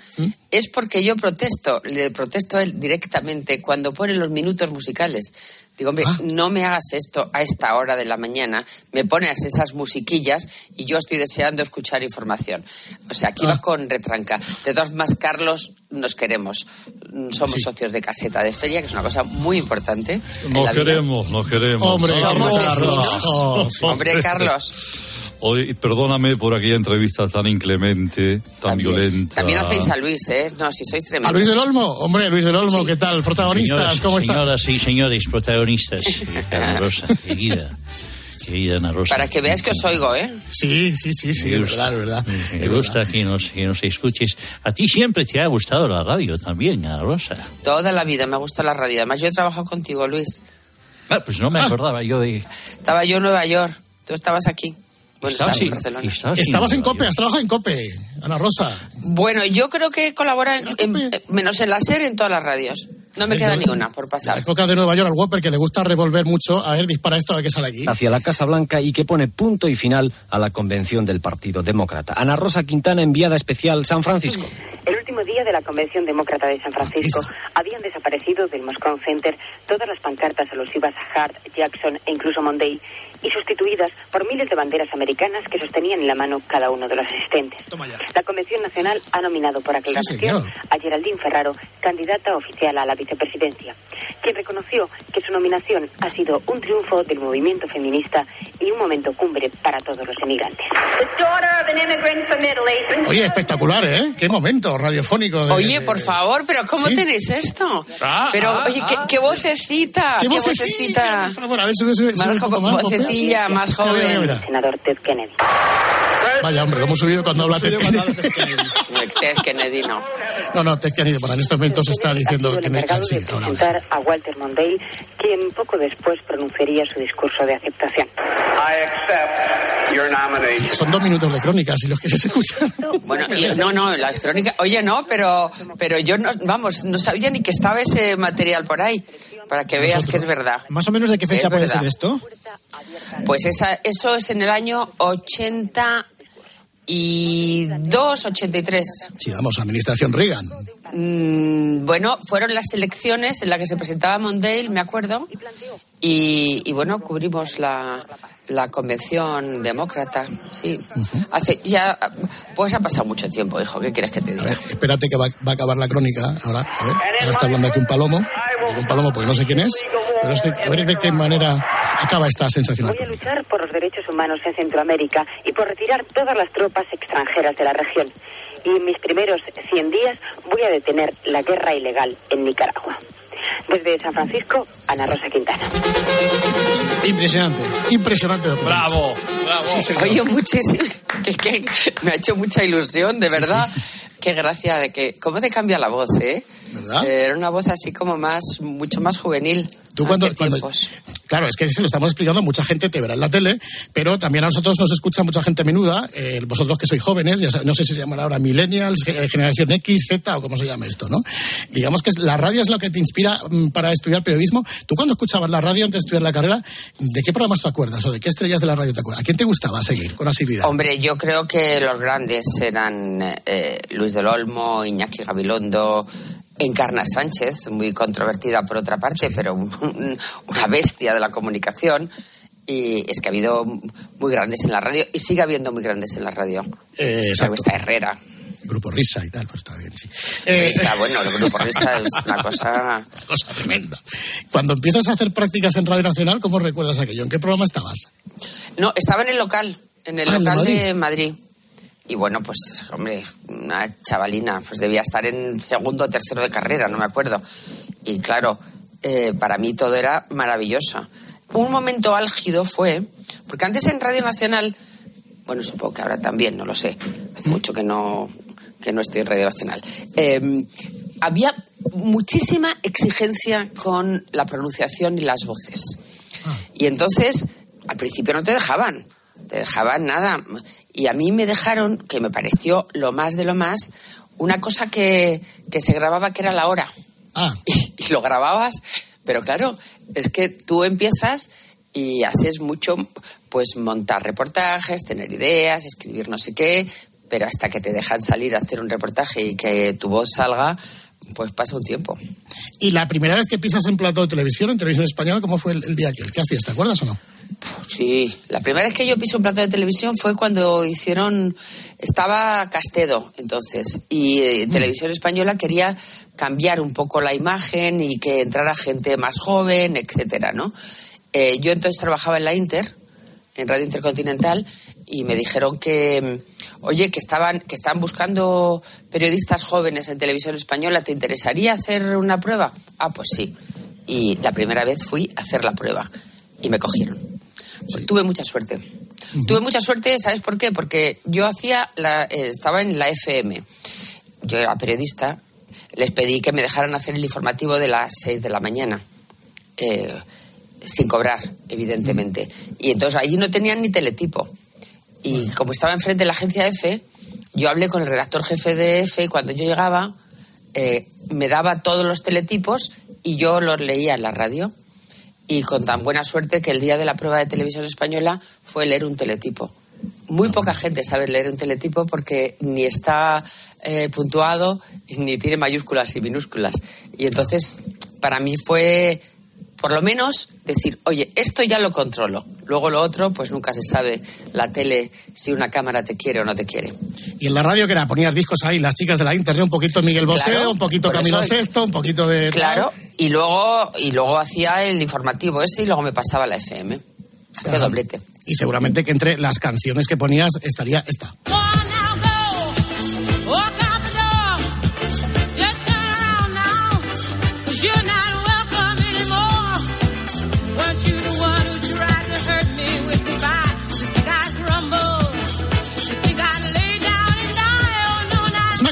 es porque yo protesto, le protesto él directamente cuando pone los minutos musicales. Digo, hombre, Ah. no me hagas esto a esta hora de la mañana, me pones esas musiquillas y yo estoy deseando escuchar información. O sea, aquí Ah. va con retranca. De todas formas, Carlos, nos queremos. Mm, Somos socios de caseta de feria, que es una cosa muy importante. en la Nos vida. queremos, nos queremos. Hombre, Somos Carlos. vecinos. Oh, sí. Hombre, Carlos. Hoy, perdóname por aquella entrevista tan inclemente, tan violenta. También hacéis a Luis, ¿eh? No, si sois ¿A tremendos. Luis del Olmo? Hombre, Luis del Olmo, ¿qué tal? Protagonistas, Señoras, ¿cómo están? señoras y señores protagonistas. Ana Rosa, querida. Querida Ana Rosa. Para que veáis que os oigo, ¿eh? Sí, sí, sí, sí, Me es gusta. verdad, es verdad. Me gusta que nos, que nos escuches. A ti siempre te ha gustado la radio también, Ana Rosa. Toda la vida me gusta la radio. Además, yo he trabajado contigo, Luis. Ah, pues no me acordaba yo de... Estaba yo en Nueva York. Tú estabas aquí. Bueno, Estabas estabas Barcelona. estabas Estabas en COPE, has trabajado en COPE, Ana Rosa. Bueno, yo creo que colabora, en- en- eh, menos en la SER, en todas las radios. No me Eh, queda yo- ni una por La pasar. época de Nueva York al Whopper, que le gusta revolver mucho. A ver, dispara esto, a ver qué sale aquí. hacia la Casa Blanca y que pone punto y final a la convención del Partido Demócrata. Ana Rosa Quintana, enviada especial San Francisco. El último día de la Convención Demócrata de San Francisco habían desaparecido del Moscone Center todas las pancartas alusivas a Hart, Jackson e incluso Monday y sustituidas por miles de banderas americanas que sostenían en la mano cada uno de los asistentes. La Convención Nacional ha nominado por aclaración señor. a Geraldine Ferraro, candidata oficial a la vicepresidencia, quien reconoció que su nominación ha sido un triunfo del movimiento feminista y un momento cumbre para todos los emigrantes. Oye, espectacular, ¿eh? Qué momento radiofónico. de- Oye, por favor, pero ¿cómo Sí. tenéis esto? Ah, pero, ah, oye, qué, ah. qué vocecita. ¡Qué Qué vocecilla! Por favor, a ver, sube, sube, sube un poco más. Vocecilla, más Mira, mira, joven. mira. Senador Ted Kennedy. Vaya, hombre, cómo ha subido cuando habla Ted Kennedy. Ted Kennedy no. No, no, Ted Kennedy, bueno, en estos momentos está diciendo el que me... Sí, ahora, a Walter Mondale, quien poco después pronunciaría su discurso de aceptación. Son dos minutos de crónicas y los que se escuchan. Bueno, y- no, no, las crónicas. Oye, no, pero, pero yo no, vamos, no sabía ni que estaba ese material por ahí. Para que veas que es verdad. ¿Más o menos de qué fecha Es puede verdad. ser esto? Pues esa, eso es en el año 80. 82, 83. Sí, vamos, administración Reagan. Mm, bueno, fueron las elecciones en las que se presentaba Mondale, me acuerdo, y, y bueno, cubrimos la, la convención demócrata, sí. Hace ya, pues ha pasado mucho tiempo, hijo, ¿qué quieres que te A diga? ver, espérate que va, va a acabar la crónica ahora. A ver, ahora está hablando aquí un palomo. Digo un palomo porque no sé quién es. Pero es que a ver de qué manera acaba esta sensacional. Voy a luchar por los derechos humanos en Centroamérica y por retirar todas las tropas extranjeras de la región. Y en mis primeros 100 días voy a detener la guerra ilegal en Nicaragua. Desde San Francisco, Ana Rosa Quintana. Impresionante. Impresionante. doctor. Bravo, bravo. Sí. Oye, muchísimo. Es que me ha hecho mucha ilusión, de verdad. Qué gracia de que. ¿Cómo te cambia la voz, eh? ¿Verdad? Eh, Era una voz así como más, mucho más juvenil. Tú cuando, cuando-. Claro, es que se lo estamos explicando, mucha gente te verá en la tele, pero también a nosotros nos escucha mucha gente menuda, eh, vosotros que sois jóvenes, ya no sé si se llaman ahora millennials, eh, generación X, Z o cómo se llama esto, ¿no? Digamos que la radio es lo que te inspira mm, para estudiar periodismo. Tú cuando escuchabas la radio antes de estudiar la carrera, ¿de qué programas te acuerdas o de qué estrellas de la radio te acuerdas? ¿A quién te gustaba seguir con asiduidad? Hombre, yo creo que los grandes eran eh, Luis del Olmo, Iñaki Gabilondo, Encarna Sánchez, muy controvertida por otra parte, pero un- una bestia de la comunicación. Y es que ha habido muy grandes en la radio y sigue habiendo muy grandes en la radio. Eh, exacto. Está Herrera. Grupo Risa y tal, pues está bien, sí. Eh, Risa, bueno, el grupo Risa es una cosa. cosa tremenda. Cuando empiezas a hacer prácticas en Radio Nacional, ¿cómo recuerdas aquello? ¿En qué programa estabas? No, estaba en el local, en el Ah, ¿en local Madrid? de Madrid. Y bueno, pues, hombre, una chavalina, pues debía estar en segundo o tercero de carrera, no me acuerdo. Y claro, eh, para mí todo era maravilloso. Un momento álgido fue, porque antes en Radio Nacional, bueno, supongo que ahora también, no lo sé, hace mucho que no, que no estoy en Radio Nacional, eh, había muchísima exigencia con la pronunciación y las voces. Y entonces, al principio no te dejaban, te dejaban nada. Y a mí me dejaron, que me pareció lo más de lo más, una cosa que, que se grababa que era la hora. Ah. Y, lo grababas, pero claro, es que tú empiezas y haces mucho, pues montar reportajes, tener ideas, escribir no sé qué, pero hasta que te dejan salir a hacer un reportaje y que tu voz salga, pues pasa un tiempo. Y la primera vez que pisas en plato de televisión, en televisión española, ¿cómo fue el, el día aquel? ¿Qué hacías? ¿Te acuerdas o no? Sí, la primera vez que yo pisé un plato de televisión fue cuando hicieron, estaba Castedo entonces, y eh, Televisión Española quería cambiar un poco la imagen y que entrara gente más joven, etcétera, ¿no? Eh, yo entonces trabajaba en la Inter, en Radio Intercontinental, y me dijeron que, mm, oye, que estaban, que estaban buscando periodistas jóvenes en Televisión Española, ¿te interesaría hacer una prueba? Ah, pues sí. Y la primera vez fui a hacer la prueba y me cogieron. Tuve mucha suerte. Tuve mucha suerte, ¿sabes por qué? Porque yo hacía, la, eh, estaba en la FM. Yo era periodista. Les pedí que me dejaran hacer el informativo de las 6 de la mañana. eh, sin cobrar, evidentemente. Y entonces allí no tenían ni teletipo. Y como estaba enfrente de la agencia F, yo hablé con el redactor jefe de F y cuando yo llegaba eh, me daba todos los teletipos y yo los leía en la radio. Y con tan buena suerte que el día de la prueba de televisión española fue leer un teletipo. Muy poca gente sabe leer un teletipo porque ni está eh, puntuado ni tiene mayúsculas y minúsculas. Y entonces, para mí fue, por lo menos, decir, oye, esto ya lo controlo. Luego lo otro, pues nunca se sabe la tele si una cámara te quiere o no te quiere. Y en la radio, que era? Ponías discos ahí, las chicas de la internet, un poquito Miguel Bosé, Claro, un poquito Camilo eso- Sexto, un poquito de... Claro, y luego, y luego hacía el informativo ese y luego me pasaba la FM. Ajá. doblete. Y seguramente que entre las canciones que ponías estaría esta. Es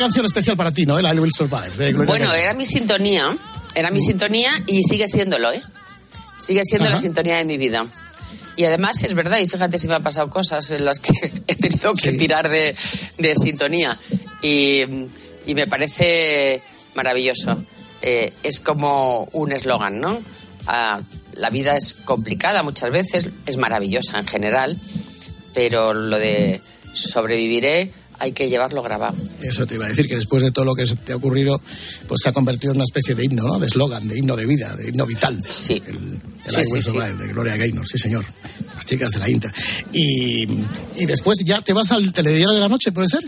canción especial para ti, ¿no? El I Will Survive, de Gloria Bueno, Gaynor. era mi sintonía, era mi sintonía y sigue siéndolo, ¿eh? Sigue siendo Ajá. la sintonía de mi vida. Y además es verdad, y fíjate si me han pasado cosas en las que he tenido que tirar de, de sintonía. Y, y me parece maravilloso. Eh, es como un eslogan, ¿no? Ah, la vida es complicada muchas veces, es maravillosa en general, pero lo de sobreviviré, hay que llevarlo grabado. Eso te iba a decir, que después de todo lo que te ha ocurrido, pues se ha convertido en una especie de himno, ¿no? De eslogan, de himno de vida, de himno vital. Sí. El, el Sí, I Will sí. Survive, de Gloria Gaynor, sí señor. Las chicas de la Inter. Y, y después ya te vas al telediario de la noche, ¿puede ser?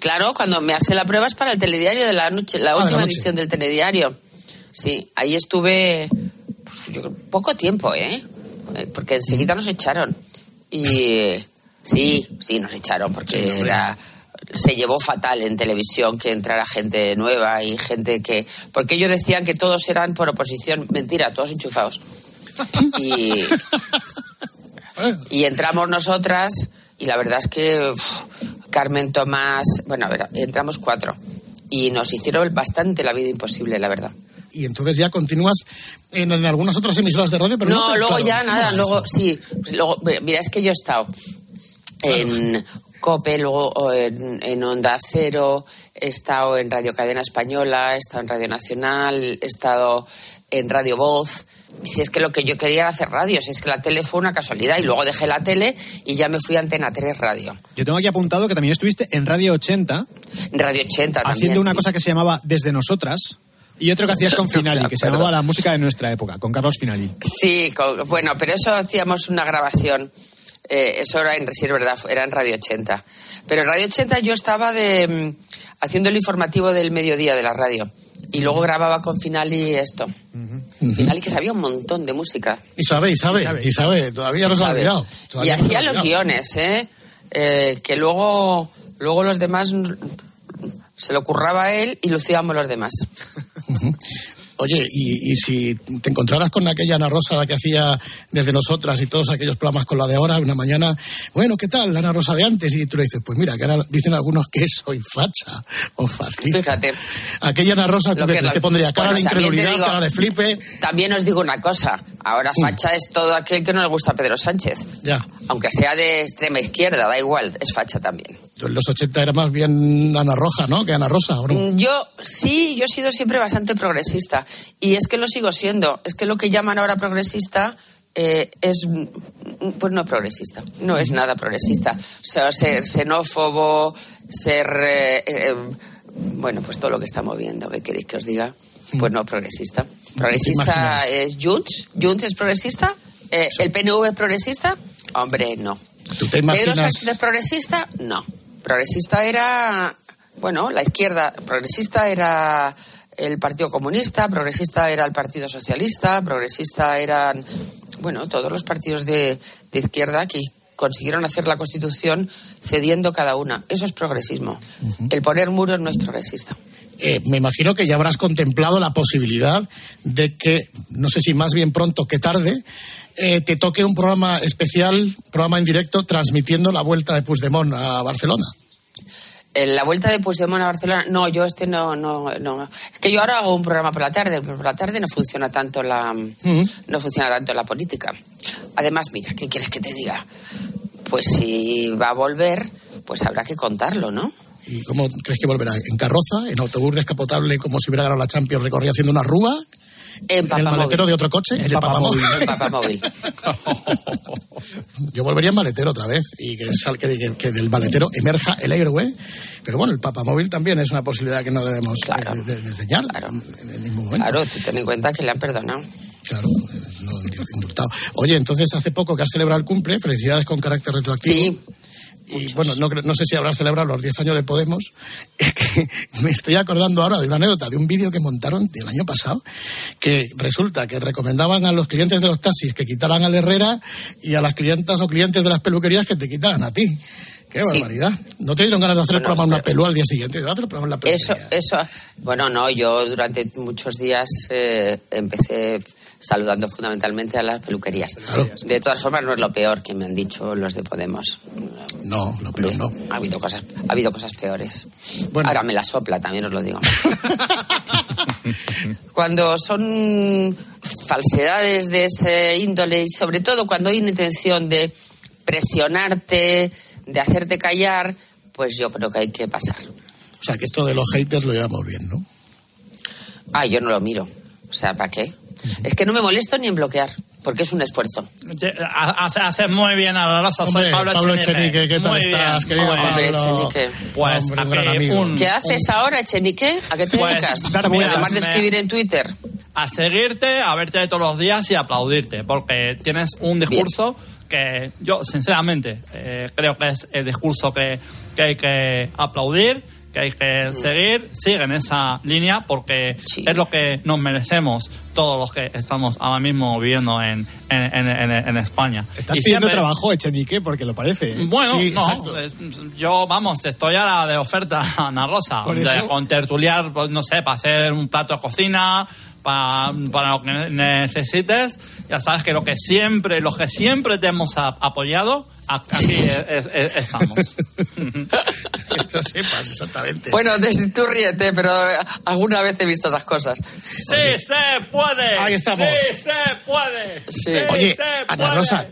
Claro, cuando me hace la prueba es para el telediario de la noche, la Ah, de la última noche. edición del telediario. Sí, ahí estuve pues, yo creo, poco tiempo, ¿eh? Eh, Porque enseguida nos echaron. Y sí, sí, nos echaron porque era se llevó fatal en televisión que entrara gente nueva y gente que porque ellos decían que todos eran por oposición, mentira, todos enchufados. Y y entramos nosotras y la verdad es que uf, Carmen Tomás, bueno, a ver, entramos cuatro y nos hicieron bastante la vida imposible, la verdad. Y entonces ya continúas en, en algunas otras emisoras de radio, pero no, no, te- luego claro, ya ¿cómo nada, luego sí, luego mira, es que yo he estado en COPE, luego en, en Onda Cero, he estado en Radio Cadena Española, he estado en Radio Nacional, he estado en Radio Voz. Si es que lo que yo quería era hacer radio, si es que la tele fue una casualidad y luego dejé la tele y ya me fui a Antena 3 Radio. Yo tengo aquí apuntado que también estuviste en Radio 80 Radio 80 también. haciendo una sí. cosa que se llamaba Desde Nosotras y otro que hacías con Finali, que se llamaba La música de nuestra época, con Carlos Finali. Sí, con- bueno, pero eso hacíamos una grabación. Eh, eso era en, sí, es verdad, era en Radio 80. Pero en Radio 80 yo estaba de, mm, haciendo el informativo del mediodía de la radio. Y luego grababa con Finali esto. Finali que sabía un montón de música. Y sabe, y sabe, y sabe, todavía no se ha olvidado. Y hacía los guiones, ¿eh? Eh, que luego, luego los demás mm, se lo curraba a él y lucíamos los demás. Oye, y, y si te encontraras con aquella Ana Rosa que hacía desde nosotras y todos aquellos programas con la de ahora, una mañana, bueno, ¿qué tal, la Ana Rosa de antes? Y tú le dices, pues mira, que ahora dicen algunos que soy facha o fascista. Fíjate. Aquella Ana Rosa, ¿tú que la- que pondría cara Bueno, de te incredulidad, digo- cara de flipe? También os digo una cosa. Ahora facha es todo aquel que no le gusta a Pedro Sánchez. Ya. Aunque sea de extrema izquierda, da igual, es facha también. En los 80 era más bien Ana Roja, ¿no? Que Ana Rosa, ¿o no? Mm, Yo sí, yo he sido siempre bastante progresista. Y es que lo sigo siendo. Es que lo que llaman ahora progresista eh, es. mm, Pues no es progresista. No es nada progresista. O sea, ser xenófobo, ser. eh, eh, bueno, pues todo lo que estamos viendo, ¿qué queréis que os diga? Pues no progresista. Progresista es Junts. Junts es progresista. Eh, ¿El PNV es progresista? Hombre, no. ¿Tú te ¿Pedro imaginas? Sánchez es progresista? No. Progresista era, bueno, la izquierda. Progresista era el Partido Comunista, progresista era el Partido Socialista, progresista eran, bueno, todos los partidos de, de izquierda que consiguieron hacer la Constitución cediendo cada una. Eso es progresismo. El poner muros no es progresista. Eh, me imagino que ya habrás contemplado la posibilidad de que, no sé si más bien pronto que tarde, eh, te toque un programa especial, programa en directo, transmitiendo la vuelta de Puigdemont a Barcelona. En la vuelta de Puigdemont a Barcelona, no, yo este no, no, no. Es que yo ahora hago un programa por la tarde, pero por la tarde no funciona tanto la, no funciona tanto la política. Además, mira, ¿qué quieres que te diga? Pues si va a volver, pues habrá que contarlo, ¿no? ¿Y cómo crees que volverá? ¿En carroza? ¿En autobús descapotable como si hubiera ganado la Champions recorría haciendo una rúa? En ¿En el maletero de otro coche? ¿En el papamóvil? Yo volvería en maletero otra vez y que, sal- que, que- del maletero emerja el Airway. Pero bueno, el papamóvil también es una posibilidad que no debemos eh, de- desdeñar en, en ningún momento. Claro, tú ten en cuenta que le han perdonado. Claro, eh, no, indultado. Oye, entonces hace poco que has celebrado el cumple, felicidades con carácter retroactivo. Sí. Y bueno, no, no sé si habrás celebrado los 10 años de Podemos. Es que me estoy acordando ahora de una anécdota, de un vídeo que montaron el año pasado, que resulta que recomendaban a los clientes de los taxis que quitaran al Herrera y a las clientas o clientes de las peluquerías que te quitaran a ti. Qué Sí. barbaridad. ¿No te dieron ganas de hacer el Bueno, programa en una pelúa al día siguiente? De hacer el programa en la peluquería. Eso, eso, bueno, no, yo durante muchos días eh, empecé saludando fundamentalmente a las peluquerías. De todas formas, no es lo peor que me han dicho los de Podemos. No, lo peor no. Ha habido cosas, ha habido cosas peores. Ahora me la sopla, también os lo digo. cuando son falsedades de ese índole y sobre todo cuando hay una intención de presionarte, de hacerte callar, pues yo creo que hay que pasar. O sea, que esto de los haters lo llevamos bien, ¿no? Ah, yo no lo miro. O sea, ¿para qué? Es que no me molesto ni en bloquear, porque es un esfuerzo. Te- ha- hace- Haces muy bien. Soy Hombre, Pablo, Pablo Echenique. Echenique, ¿qué tal Muy estás, bien, querido bien. Hombre, Pablo? Echenique. Pues Hombre, un gran amigo. un- ¿Qué haces ahora, Echenique? ¿A qué te Pues, dedicas? muchas- Además de escribir en Twitter. a seguirte, a verte todos los días y aplaudirte, porque tienes un discurso que yo, sinceramente, eh, creo que es el discurso que, que hay que aplaudir, que hay que seguir. Sigue en esa línea porque es lo que nos merecemos todos los que estamos ahora mismo viviendo en, en, en- en- en España. Estás Y pidiendo siempre- trabajo, Echenique, porque lo parece. bueno, Sí, no, exacto. es- yo, vamos, estoy a la de oferta, Ana Rosa. De- con tertuliar, pues, no sé, para hacer un plato de cocina, para, para lo que necesites. Ya sabes que lo que siempre, lo que siempre te hemos a- apoyado, aquí es- es- estamos. Que lo sepas, exactamente. Bueno, de- tú ríete, pero alguna vez he visto esas cosas. ¡Sí se puede! Ahí estamos. ¡Sí se puede! Sí. Oye, se Ana puede! Rosa,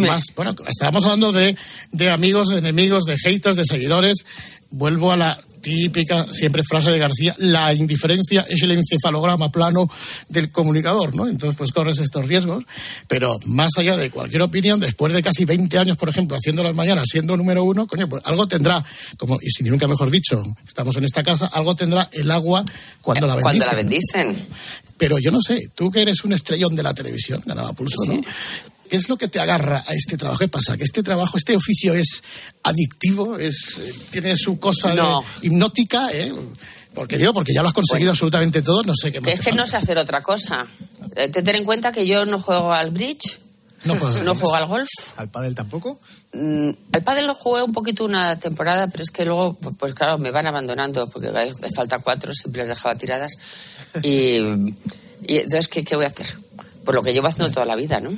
Más, bueno, estábamos hablando de, de amigos, de enemigos, de haters, de seguidores. Vuelvo a la típica, siempre frase de García, la indiferencia es el encefalograma plano del comunicador, ¿no? Entonces, pues corres estos riesgos, pero más allá de cualquier opinión, después de casi 20 años, por ejemplo, haciendo las mañanas, siendo número uno, coño, pues algo tendrá, como, y si nunca mejor dicho, estamos en esta casa, algo tendrá el agua cuando la bendicen. Cuando la bendicen. Pero yo no sé, tú que eres un estrellón de la televisión, ganaba pulso, ¿no? ¿Qué es lo que te agarra a este trabajo? ¿Qué pasa? ¿Que este trabajo, este oficio es adictivo? es ¿Tiene su cosa de hipnótica? ¿eh? Porque digo, porque ya lo has conseguido absolutamente todo, no sé qué más. Es que no sé hacer otra cosa. Eh, te ten en cuenta que yo no juego al bridge, No al juego al golf. ¿Al pádel tampoco? Mm, Al pádel lo jugué un poquito una temporada, pero es que luego, pu- pues claro, me van abandonando porque me me falta cuatro, siempre las dejaba tiradas. Y, y entonces, ¿qué, ¿qué voy a hacer? Por lo que llevo haciendo toda la vida, ¿no?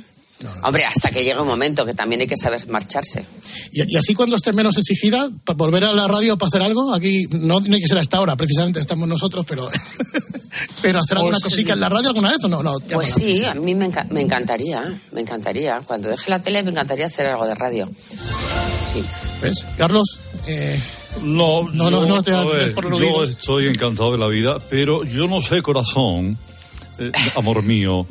Hombre, hasta que llegue un momento que también hay que saber marcharse. Y, y así cuando estés menos exigida, para volver a la radio para hacer algo, aquí no tiene que ser hasta ahora, precisamente estamos nosotros, pero, pero hacer alguna Pues, cosica en la radio alguna vez o no, no. Pues sí, a mí me, enca- me encantaría, me encantaría. Cuando deje la tele me encantaría hacer algo de radio. Sí. ¿Ves? Carlos, eh, No, No, no, yo, no te a hagas ver, por yo ruidos. estoy encantado de la vida, pero yo no sé, corazón, eh, amor mío,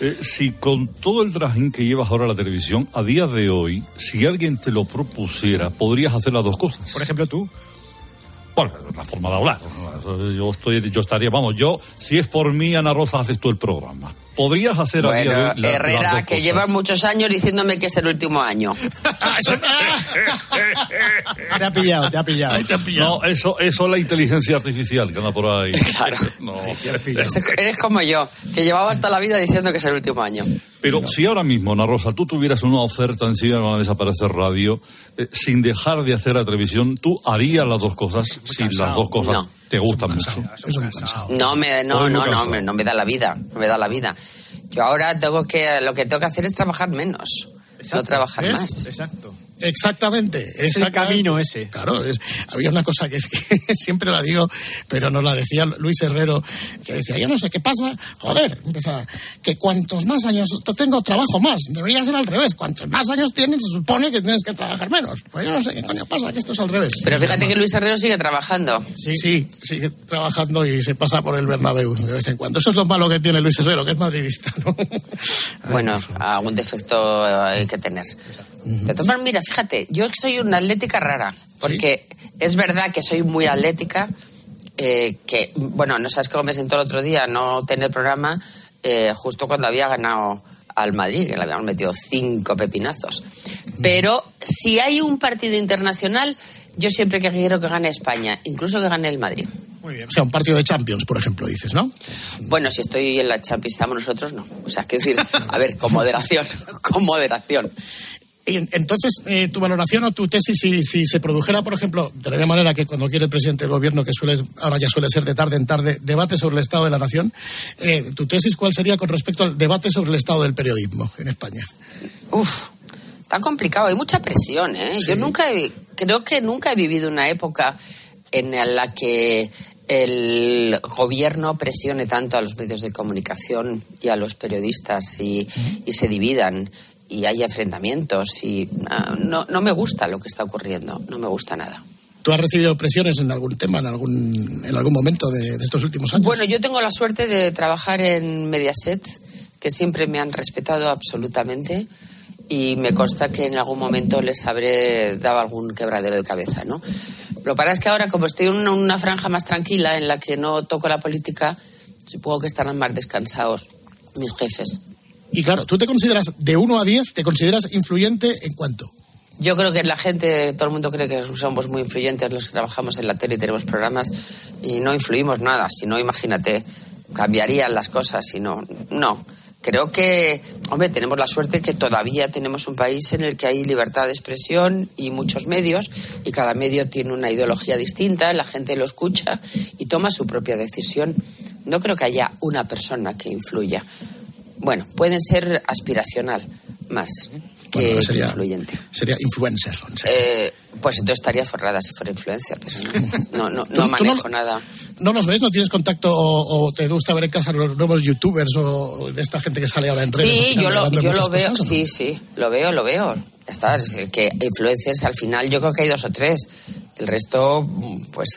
eh, si con todo el trajín que llevas ahora a la televisión, a día de hoy, si alguien te lo propusiera, podrías hacer las dos cosas. Por ejemplo, tú. Bueno, la forma de hablar. Yo, estoy, yo estaría, vamos, yo, si es por mí, Ana Rosa, haces tú el programa. Podrías hacer a día de Bueno, la- las Herrera, que lleva muchos años diciéndome que es el último año. Te ha pillado, te ha pillado. te han pillado. No, eso, eso es la inteligencia artificial que anda por ahí. Claro. No. Eres eres como yo, que llevaba hasta la vida diciendo que es el último año. Pero si ahora mismo, Ana Rosa, tú tuvieras una oferta encima de la mesa para hacer radio, eh, sin dejar de hacer la televisión, ¿tú harías las dos cosas si las dos cosas No. te gustan mucho? No me, no, no, no, me, no me da la vida, no me da la vida. Yo ahora tengo que, lo que tengo que hacer es trabajar menos, no trabajar ¿Ves? más. Exacto. Exactamente. Es el camino ese. Claro, es- había una cosa que, es que siempre la digo, pero nos la decía Luis Herrero, que decía, yo no sé qué pasa, joder, empezaba, que cuantos más años te tengo, trabajo más. Debería ser al revés. Cuantos más años tienes, se supone que tienes que trabajar menos. Pues yo no sé qué coño pasa, que esto es al revés. Pero fíjate que Luis Herrero sigue trabajando. Sí, sí, sigue trabajando y se pasa por el Bernabéu de vez en cuando. Eso es lo malo que tiene Luis Herrero, que es madridista, ¿no? Bueno, algún defecto hay que tener. De todas maneras, mira, fíjate, yo soy una atlética rara, porque es verdad que soy muy atlética, eh, que, bueno, no sabes cómo me sentó el otro día no tener programa eh, justo cuando había ganado al Madrid, que le habíamos metido cinco pepinazos. Pero si hay un partido internacional, yo siempre que quiero que gane España, incluso que gane el Madrid. O sea, un partido de Champions, por ejemplo, dices, ¿no? Bueno, si estoy en la Champions, estamos nosotros, no. O sea, quiero decir, a ver, con moderación, con moderación. Entonces, eh, tu valoración o tu tesis, si, si se produjera, por ejemplo, de la misma manera que cuando quiere el presidente del gobierno, que suele, ahora ya suele ser de tarde en tarde, debate sobre el estado de la nación, eh, tu tesis, ¿cuál sería con respecto al debate sobre el estado del periodismo en España? Uf, tan complicado, hay mucha presión, ¿eh? Yo nunca he- creo que nunca he vivido una época en la que el gobierno presione tanto a los medios de comunicación y a los periodistas y, y se dividan y hay enfrentamientos y ah, no, no me gusta lo que está ocurriendo, no me gusta nada. ¿Tú has recibido presiones en algún tema, en algún, en algún momento de, de estos últimos años? Bueno, yo tengo la suerte de trabajar en Mediaset, que siempre me han respetado absolutamente y me consta que en algún momento les habré dado algún quebradero de cabeza, ¿no? Lo que pasa es que ahora, como estoy en una, una franja más tranquila en la que no toco la política, supongo que estarán más descansados mis jefes. Y claro, ¿tú te consideras de 1 a 10, te consideras influyente en cuánto? Yo creo que la gente, todo el mundo cree que somos muy influyentes los que trabajamos en la tele y tenemos programas y no influimos nada. Si no, imagínate, cambiarían las cosas. Si no, no. Creo que, hombre, tenemos la suerte que todavía tenemos un país en el que hay libertad de expresión y muchos medios y cada medio tiene una ideología distinta, la gente lo escucha y toma su propia decisión. No creo que haya una persona que influya. Bueno, pueden ser aspiracional más que, Bueno, que sería- influyente. Sería influencer. Eh, pues entonces estaría forrada si fuera influencer, pero no, no, no, ¿Tú- no manejo nada. ¿No los ves? ¿No tienes contacto o, o te gusta ver en casa los nuevos youtubers o de esta gente que sale ahora en redes? Sí, yo lo, yo lo veo, sí, sí, lo veo, lo veo. Ya está, es que influencers al final yo creo que hay dos o tres. El resto, pues,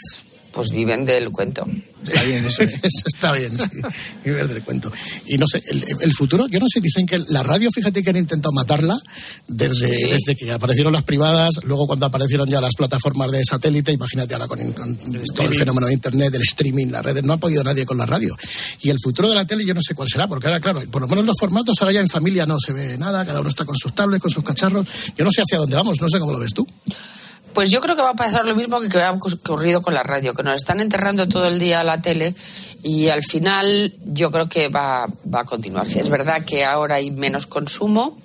pues viven del cuento. Está bien, eso, eso está bien, sí. Viver del cuento. Y no sé, el, el futuro, yo no sé, dicen que la radio, fíjate que han intentado matarla desde, Sí. desde que aparecieron las privadas, luego cuando aparecieron ya las plataformas de satélite, imagínate ahora con, con todo el fenómeno de internet, del streaming, las redes, no ha podido nadie con la radio. Y el futuro de la tele yo no sé cuál será, porque ahora, claro, por lo menos los formatos ahora ya en familia no se ve nada, cada uno está con sus tablets, con sus cacharros. Yo no sé hacia dónde vamos, no sé cómo lo ves tú. Pues yo creo que va a pasar lo mismo que, ha ocurrido con la radio, que nos están enterrando todo el día la tele y al final yo creo que va, va a continuar. Es verdad que ahora hay menos consumo,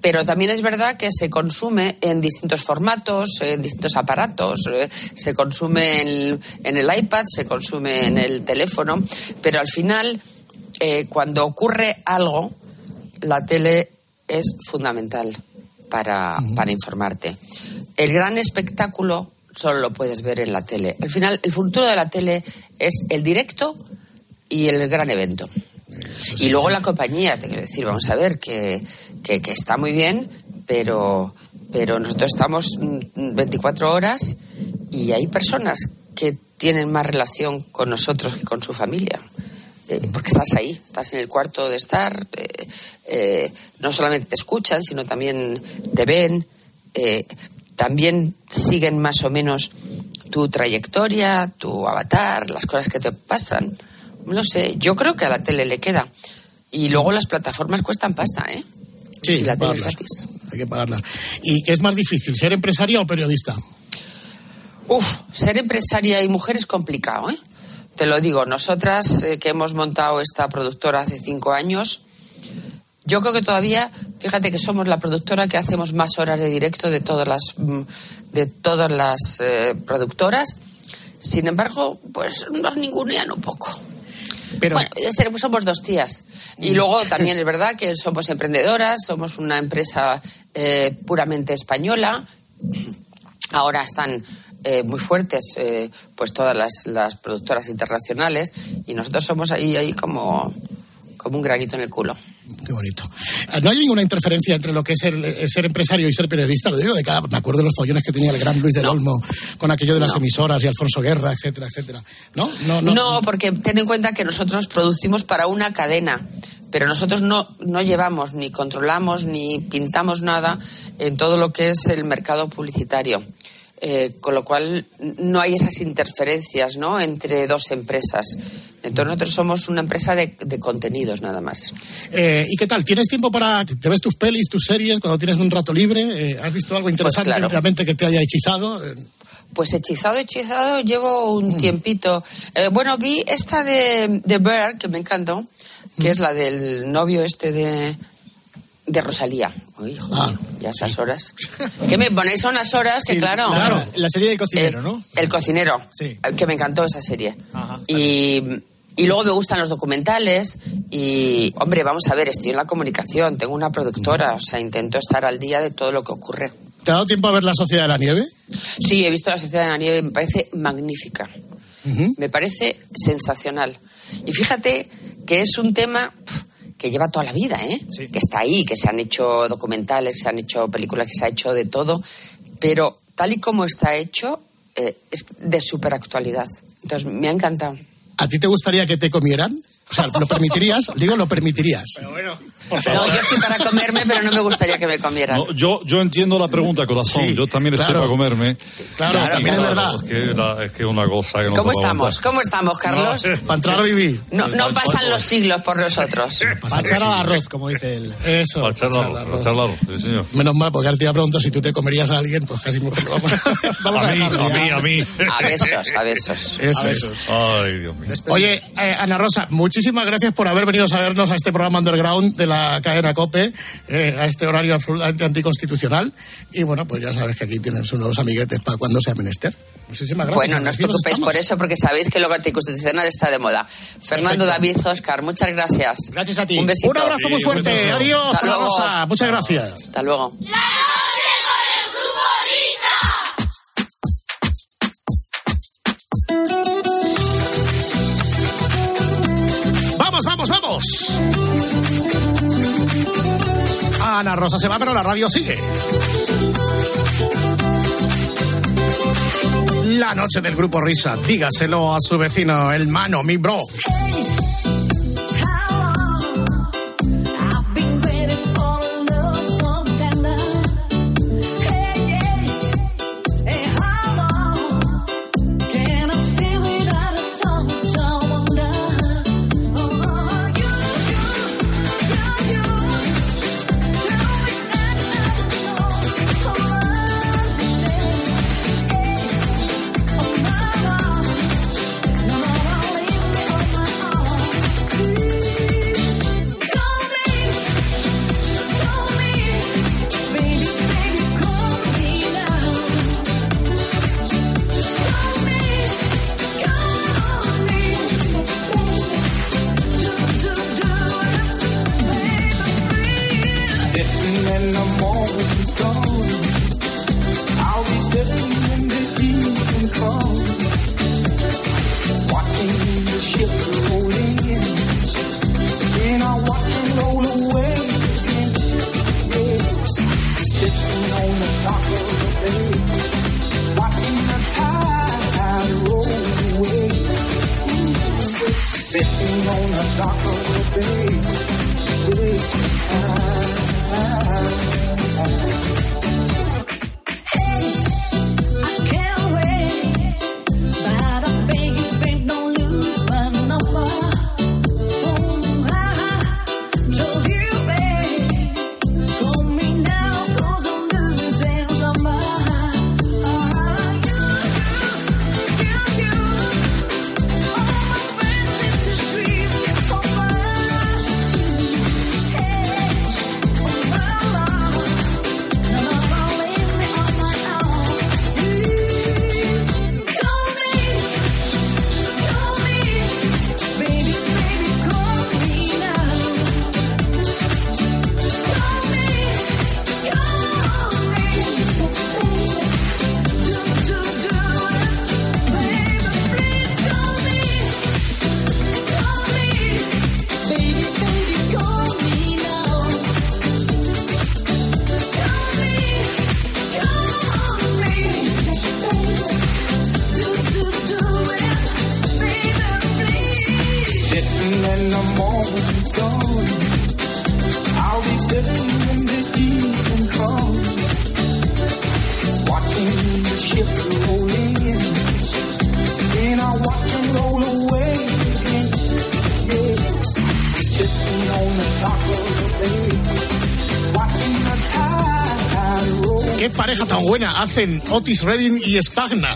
pero también es verdad que se consume en distintos formatos, en distintos aparatos, eh, se consume en, en el iPad, se consume en el teléfono, pero al final, eh, cuando ocurre algo, la tele es fundamental para, para informarte. El gran espectáculo solo lo puedes ver en la tele. Al final, el futuro de la tele es el directo y el gran evento. Y luego la compañía, te quiero decir, vamos a ver, que, que, que está muy bien, pero, pero nosotros estamos mm, 24 horas y hay personas que tienen más relación con nosotros que con su familia. Eh, porque estás ahí, estás en el cuarto de estar, eh, eh, no solamente te escuchan, sino también te ven, también siguen más o menos tu trayectoria, tu avatar, las cosas que te pasan. No sé, yo creo que a la tele le queda. Y luego las plataformas cuestan pasta, ¿eh? Sí, y la tele es gratis. Hay que pagarlas. ¿Y qué es más difícil, ser empresaria o periodista? Uf, ser empresaria y mujer es complicado, ¿eh? Te lo digo, nosotras eh, que hemos montado esta productora hace cinco años, yo creo que todavía, fíjate que somos la productora que hacemos más horas de directo de todas las, mm, de todas las eh, productoras. Sin embargo, pues nos ningunean un poco. Pero, Bueno, ser- somos dos tías. Y luego también es verdad que somos emprendedoras, somos una empresa eh, puramente española. Ahora están eh, muy fuertes eh, pues todas las, las productoras internacionales y nosotros somos ahí, ahí como, como un granito en el culo. Qué bonito. Eh, No hay ninguna interferencia entre lo que es el- ser empresario y ser periodista. Lo digo de cara, me acuerdo de los follones que tenía el gran Luis del Olmo con aquello de las emisoras y Alfonso Guerra, etcétera, etcétera. ¿No? No, no. No, porque ten en cuenta que nosotros producimos para una cadena, pero nosotros no, no llevamos, ni controlamos, ni pintamos nada en todo lo que es el mercado publicitario. Eh, con lo cual no hay esas interferencias ¿no? entre dos empresas. Entonces nosotros somos una empresa de, de contenidos nada más. Eh, ¿Y qué tal? ¿Tienes tiempo para... ¿Te ves tus pelis, tus series cuando tienes un rato libre? Eh, ¿Has visto algo interesante claro. realmente que te haya hechizado? Pues hechizado, hechizado, llevo un tiempito. Eh, bueno, vi esta de, de Bear, que me encantó, que es la del novio este de, de Rosalía. Uy, joder, ya esas horas. ¿Qué me ponéis a unas horas? que Sí, claro. claro, la serie del cocinero, ¿no? El cocinero, Sí. eh, que me encantó esa serie. Ajá. Y, y luego me gustan los documentales y, hombre, vamos a ver, estoy en la comunicación, tengo una productora, o sea, intento estar al día de todo lo que ocurre. ¿Te ha dado tiempo a ver La Sociedad de la Nieve? Sí, he visto La Sociedad de la Nieve, me parece magnífica. Me parece sensacional. Y fíjate que es un tema que lleva toda la vida, ¿eh? Que está ahí, que se han hecho documentales, que se han hecho películas, que se ha hecho de todo. Pero tal y como está hecho, eh, es de superactualidad. Entonces, me ha encantado. ¿A ti te gustaría que te comieran? O sea, ¿lo permitirías? Digo, lo permitirías. No, yo estoy para comerme, pero no me gustaría que me comieran. No, yo, yo entiendo la pregunta, corazón. yo también estoy claro. para comerme. Claro, Y también es verdad. Es que, la- es que una cosa que no ¿Cómo estamos? ¿Cómo estamos, Carlos? Para entrar a vivir. No, no pasan los siglos por nosotros. Para echar al arroz, como dice él. Eso. Para echar al para echar largo, sí, señor. Menos mal, porque ahora te iba a preguntar si tú te comerías a alguien, pues casi mejor lo vamos a, vamos A mí, a mí, a mí. A besos, a besos. Eso A es. besos. Ay, Dios mío. Oye, eh, Ana Rosa, muchísimas gracias por haber venido a vernos a este programa underground de la cadena COPE, eh, a este horario absolutamente anticonstitucional. Y bueno, pues ya sabes que aquí tienes unos amiguetes para cuando sea menester. Muchísimas gracias. Bueno, no os preocupéis estamos. por eso, porque sabéis que lo anticonstitucional está de moda. Fernando, David, Oscar, muchas gracias. Gracias a ti. Un besito. Un abrazo muy fuerte. beso. Adiós, Hasta luego. Rosa. Muchas gracias. Hasta luego. Vamos, vamos, vamos. Ana Rosa se va, pero la radio sigue. La noche del grupo Risa. Dígaselo a su vecino, el mano, mi bro. Buena hacen Otis Redding y Spagna.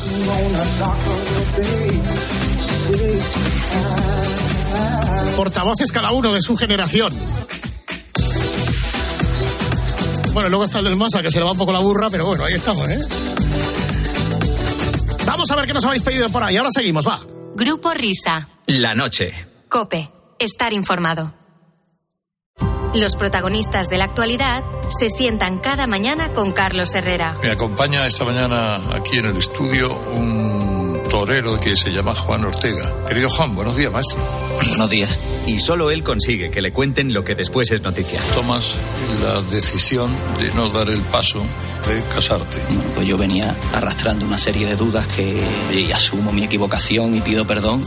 Portavoces cada uno de su generación. Bueno, luego está el del Masa, que se le va un poco la burra, pero bueno, ahí estamos, ¿eh? Vamos a ver qué nos habéis pedido por ahí. Ahora seguimos, va. Grupo Risa. La noche. Cope. Estar informado. Los protagonistas de la actualidad se sientan cada mañana con Carlos Herrera. Me acompaña esta mañana aquí en el estudio un torero que se llama Juan Ortega. Querido Juan, buenos días, maestro. Buenos días. Y solo él consigue que le cuenten lo que después es noticia. Tomas la decisión de no dar el paso de casarte. Bueno, pues yo venía arrastrando una serie de dudas que y asumo mi equivocación y pido perdón.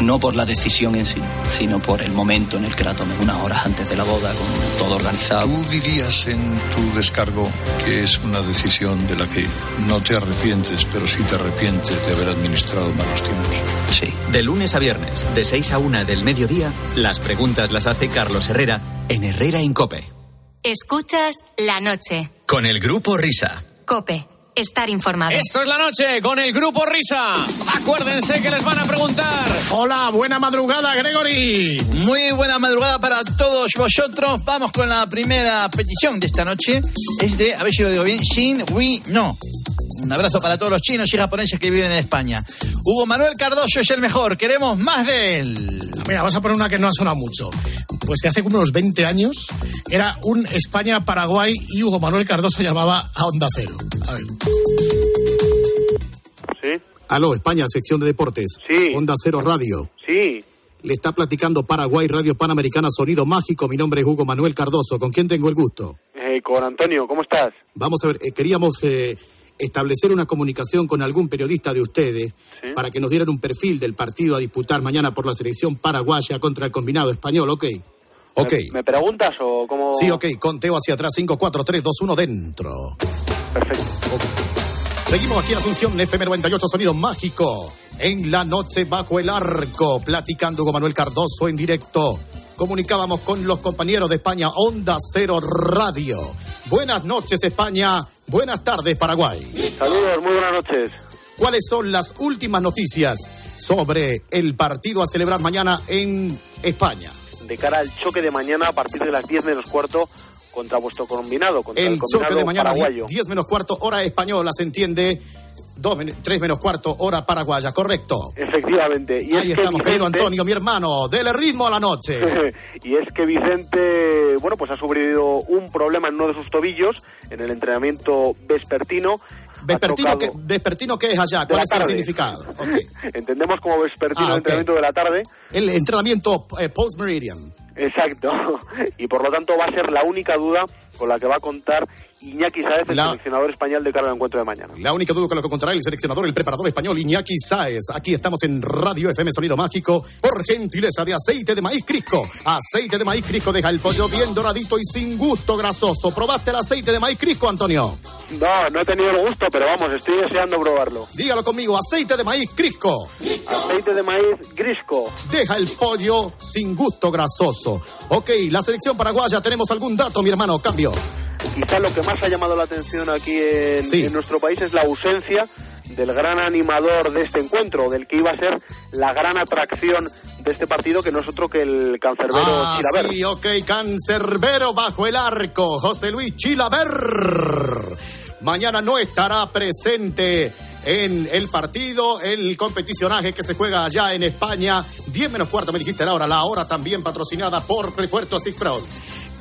No por la decisión en sí, sino por el momento en el que la tomé, unas horas antes de la boda, con todo organizado. ¿Tú dirías en tu descargo que es una decisión de la que no te arrepientes, pero sí te arrepientes de haber administrado malos tiempos? Sí. De lunes a viernes, de 6 a 1 del mediodía, las preguntas las hace Carlos Herrera en Herrera Incope. Escuchas la noche. Con el grupo Risa. Cope. Estar informado. Esto es la noche con el grupo Risa. Acuérdense que les van a preguntar. Hola, buena madrugada, Gregory. Muy buena madrugada para todos vosotros. Vamos con la primera petición de esta noche. Es de, a ver si lo digo bien, Shin Wi No. Un abrazo para todos los chinos y japoneses que viven en España. Hugo Manuel Cardoso es el mejor. Queremos más de él. Mira, vas a poner una que no ha sonado mucho. Pues que hace como unos 20 años era un España-Paraguay y Hugo Manuel Cardoso llamaba a Onda Cero. A ver. Sí. Aló, España, sección de deportes. Sí. Onda Cero Radio. Sí. Le está platicando Paraguay Radio Panamericana Sonido Mágico. Mi nombre es Hugo Manuel Cardoso. ¿Con quién tengo el gusto? Eh, con Antonio, ¿cómo estás? Vamos a ver, eh, queríamos eh, establecer una comunicación con algún periodista de ustedes para que nos dieran un perfil del partido a disputar mañana por la selección paraguaya contra el combinado español, ¿ok? Ok. ¿Me, me preguntas o cómo...? Sí, ok, conteo hacia atrás, 5, 4, 3, 2, 1, dentro. Perfecto. Seguimos aquí en Asunción, FM 98, Sonido Mágico. En la noche bajo el arco, platicando con Manuel Cardoso en directo. Comunicábamos con los compañeros de España, Onda Cero Radio. Buenas noches, España. Buenas tardes, Paraguay. Saludos, muy buenas noches. ¿Cuáles son las últimas noticias sobre el partido a celebrar mañana en España? De cara al choque de mañana a partir de las 10 menos cuarto contra vuestro combinado, contra el, El combinado choque de mañana, paraguayo. 10 menos cuarto, hora española, se entiende. 3 menos cuarto, hora paraguaya, correcto. Efectivamente. Y Ahí es que estamos, querido Vicente- Antonio, mi hermano. Dele ritmo a la noche. y es que Vicente, bueno, pues ha sobrevivido un problema en uno de sus tobillos en el entrenamiento vespertino. Vespertino, que, vespertino, ¿qué es allá? ¿Cuál es el significado? Entendemos como vespertino Ah, el entrenamiento de la tarde. El entrenamiento eh, post-meridian. Exacto. Y por lo tanto va a ser la única duda con la que va a contar Iñaki Sáez, el La- seleccionador español de cara al encuentro de mañana. La única duda con la que contará el seleccionador, el preparador español Iñaki Sáez. Aquí estamos en Radio FM Sonido Mágico por gentileza de aceite de maíz Crisco. Aceite de maíz Crisco deja el pollo bien doradito y sin gusto grasoso. ¿Probaste el aceite de maíz Crisco, Antonio? No, no he tenido el gusto, pero vamos, estoy deseando probarlo. Dígalo conmigo, aceite de maíz Crisco. Aceite de maíz Grisco. Deja el pollo sin gusto grasoso. Ok, la selección paraguaya, ¿tenemos algún dato, mi hermano? Cambio. Quizá lo que más ha llamado la atención aquí en, Sí. en nuestro país es la ausencia del gran animador de este encuentro, del que iba a ser la gran atracción de este partido, que no es otro que el cancerbero Ah, Chilaver. sí, ok, cancerbero bajo el arco, José Luis Chilaver. Mañana no estará presente en el partido, el competicionaje que se juega allá en España. 10 menos cuarto, me dijiste la hora, la hora también patrocinada por Refuerzo Six.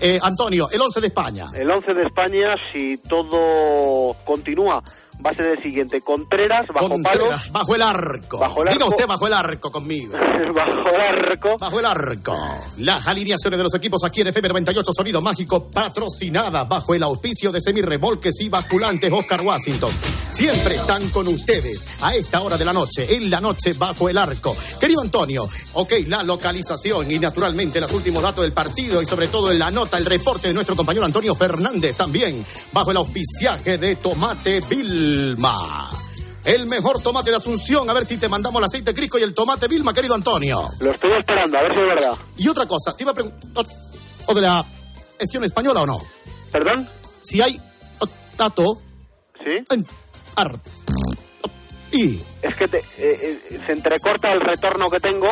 Eh, Antonio, el 11 de España. El 11 de España, si todo continúa, va a ser el siguiente. Contreras, bajo Contreras, bajo el arco. Bajo el Diga arco. usted bajo el arco conmigo. bajo el arco. Bajo el arco. Las alineaciones de los equipos aquí en FM 98 Sonido Mágico, patrocinadas bajo el auspicio de semirremolques y basculantes Oscar Washington. Siempre están con ustedes a esta hora de la noche, en la noche bajo el arco. Querido Antonio, ok, la localización y naturalmente los últimos datos del partido y sobre todo en la nota, el reporte de nuestro compañero Antonio Fernández también, bajo el auspiciaje de Tomate Vilma. El mejor tomate de Asunción, a ver si te mandamos el aceite Crisco y el tomate Vilma, querido Antonio. Lo estoy esperando, a ver si es verdad. Y otra cosa, te iba a preguntar, ¿o de la gestión española o no? ¿Perdón? Si hay o- dato ¿Sí? en ar- y Es que te- eh, eh, se entrecorta el retorno que tengo.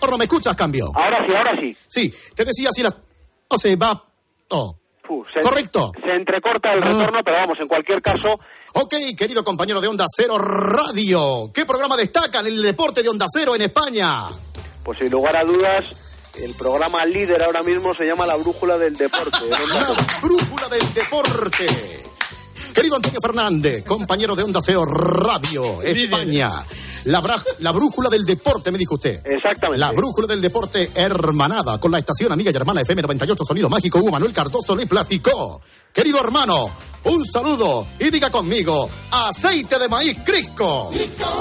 ¿o no me escuchas, cambio? Ahora sí, ahora sí. Sí, te decía si la o se va oh. Fu, se- Correcto. Se entrecorta el retorno, pero vamos, en cualquier caso, Ok, querido compañero de Onda Cero Radio, ¿qué programa destaca en el deporte de Onda Cero en España? pues sin lugar a dudas, el programa líder ahora mismo se llama La Brújula del Deporte. Onda Cero. Brújula del deporte. Querido Antonio Fernández, compañero de Onda Cero Radio, España. La, brújula del deporte, me dijo usted. Exactamente. La brújula del deporte hermanada con la estación amiga y hermana FM 98 Sonido Mágico. Hugo Manuel Cardoso le platicó. Querido hermano, un saludo y diga conmigo, aceite de maíz Crisco.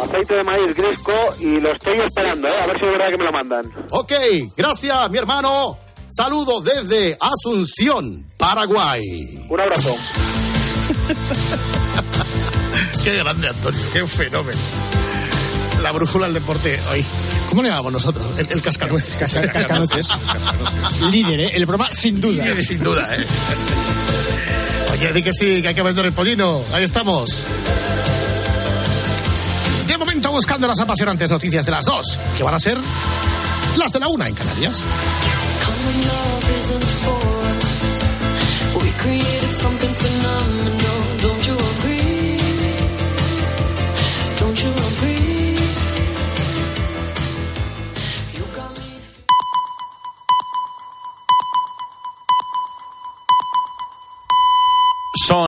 Aceite de maíz Grisco y lo estoy esperando, ¿eh? a ver si es verdad que me lo mandan. Ok, gracias, mi hermano. Saludos desde Asunción, Paraguay. Un abrazo. Qué grande, Antonio, qué fenómeno. La brújula del deporte hoy. ¿Cómo le llamamos nosotros? El, el cascanueces. Casca- cascanueces. Líder, ¿eh? El programa sin duda. Líder, sin duda, ¿eh? Oye, di que sí, que hay que vender el pollino. Ahí estamos. De momento buscando las apasionantes noticias de las dos, que van a ser las de la una en Canarias. Common love isn't for us. We created something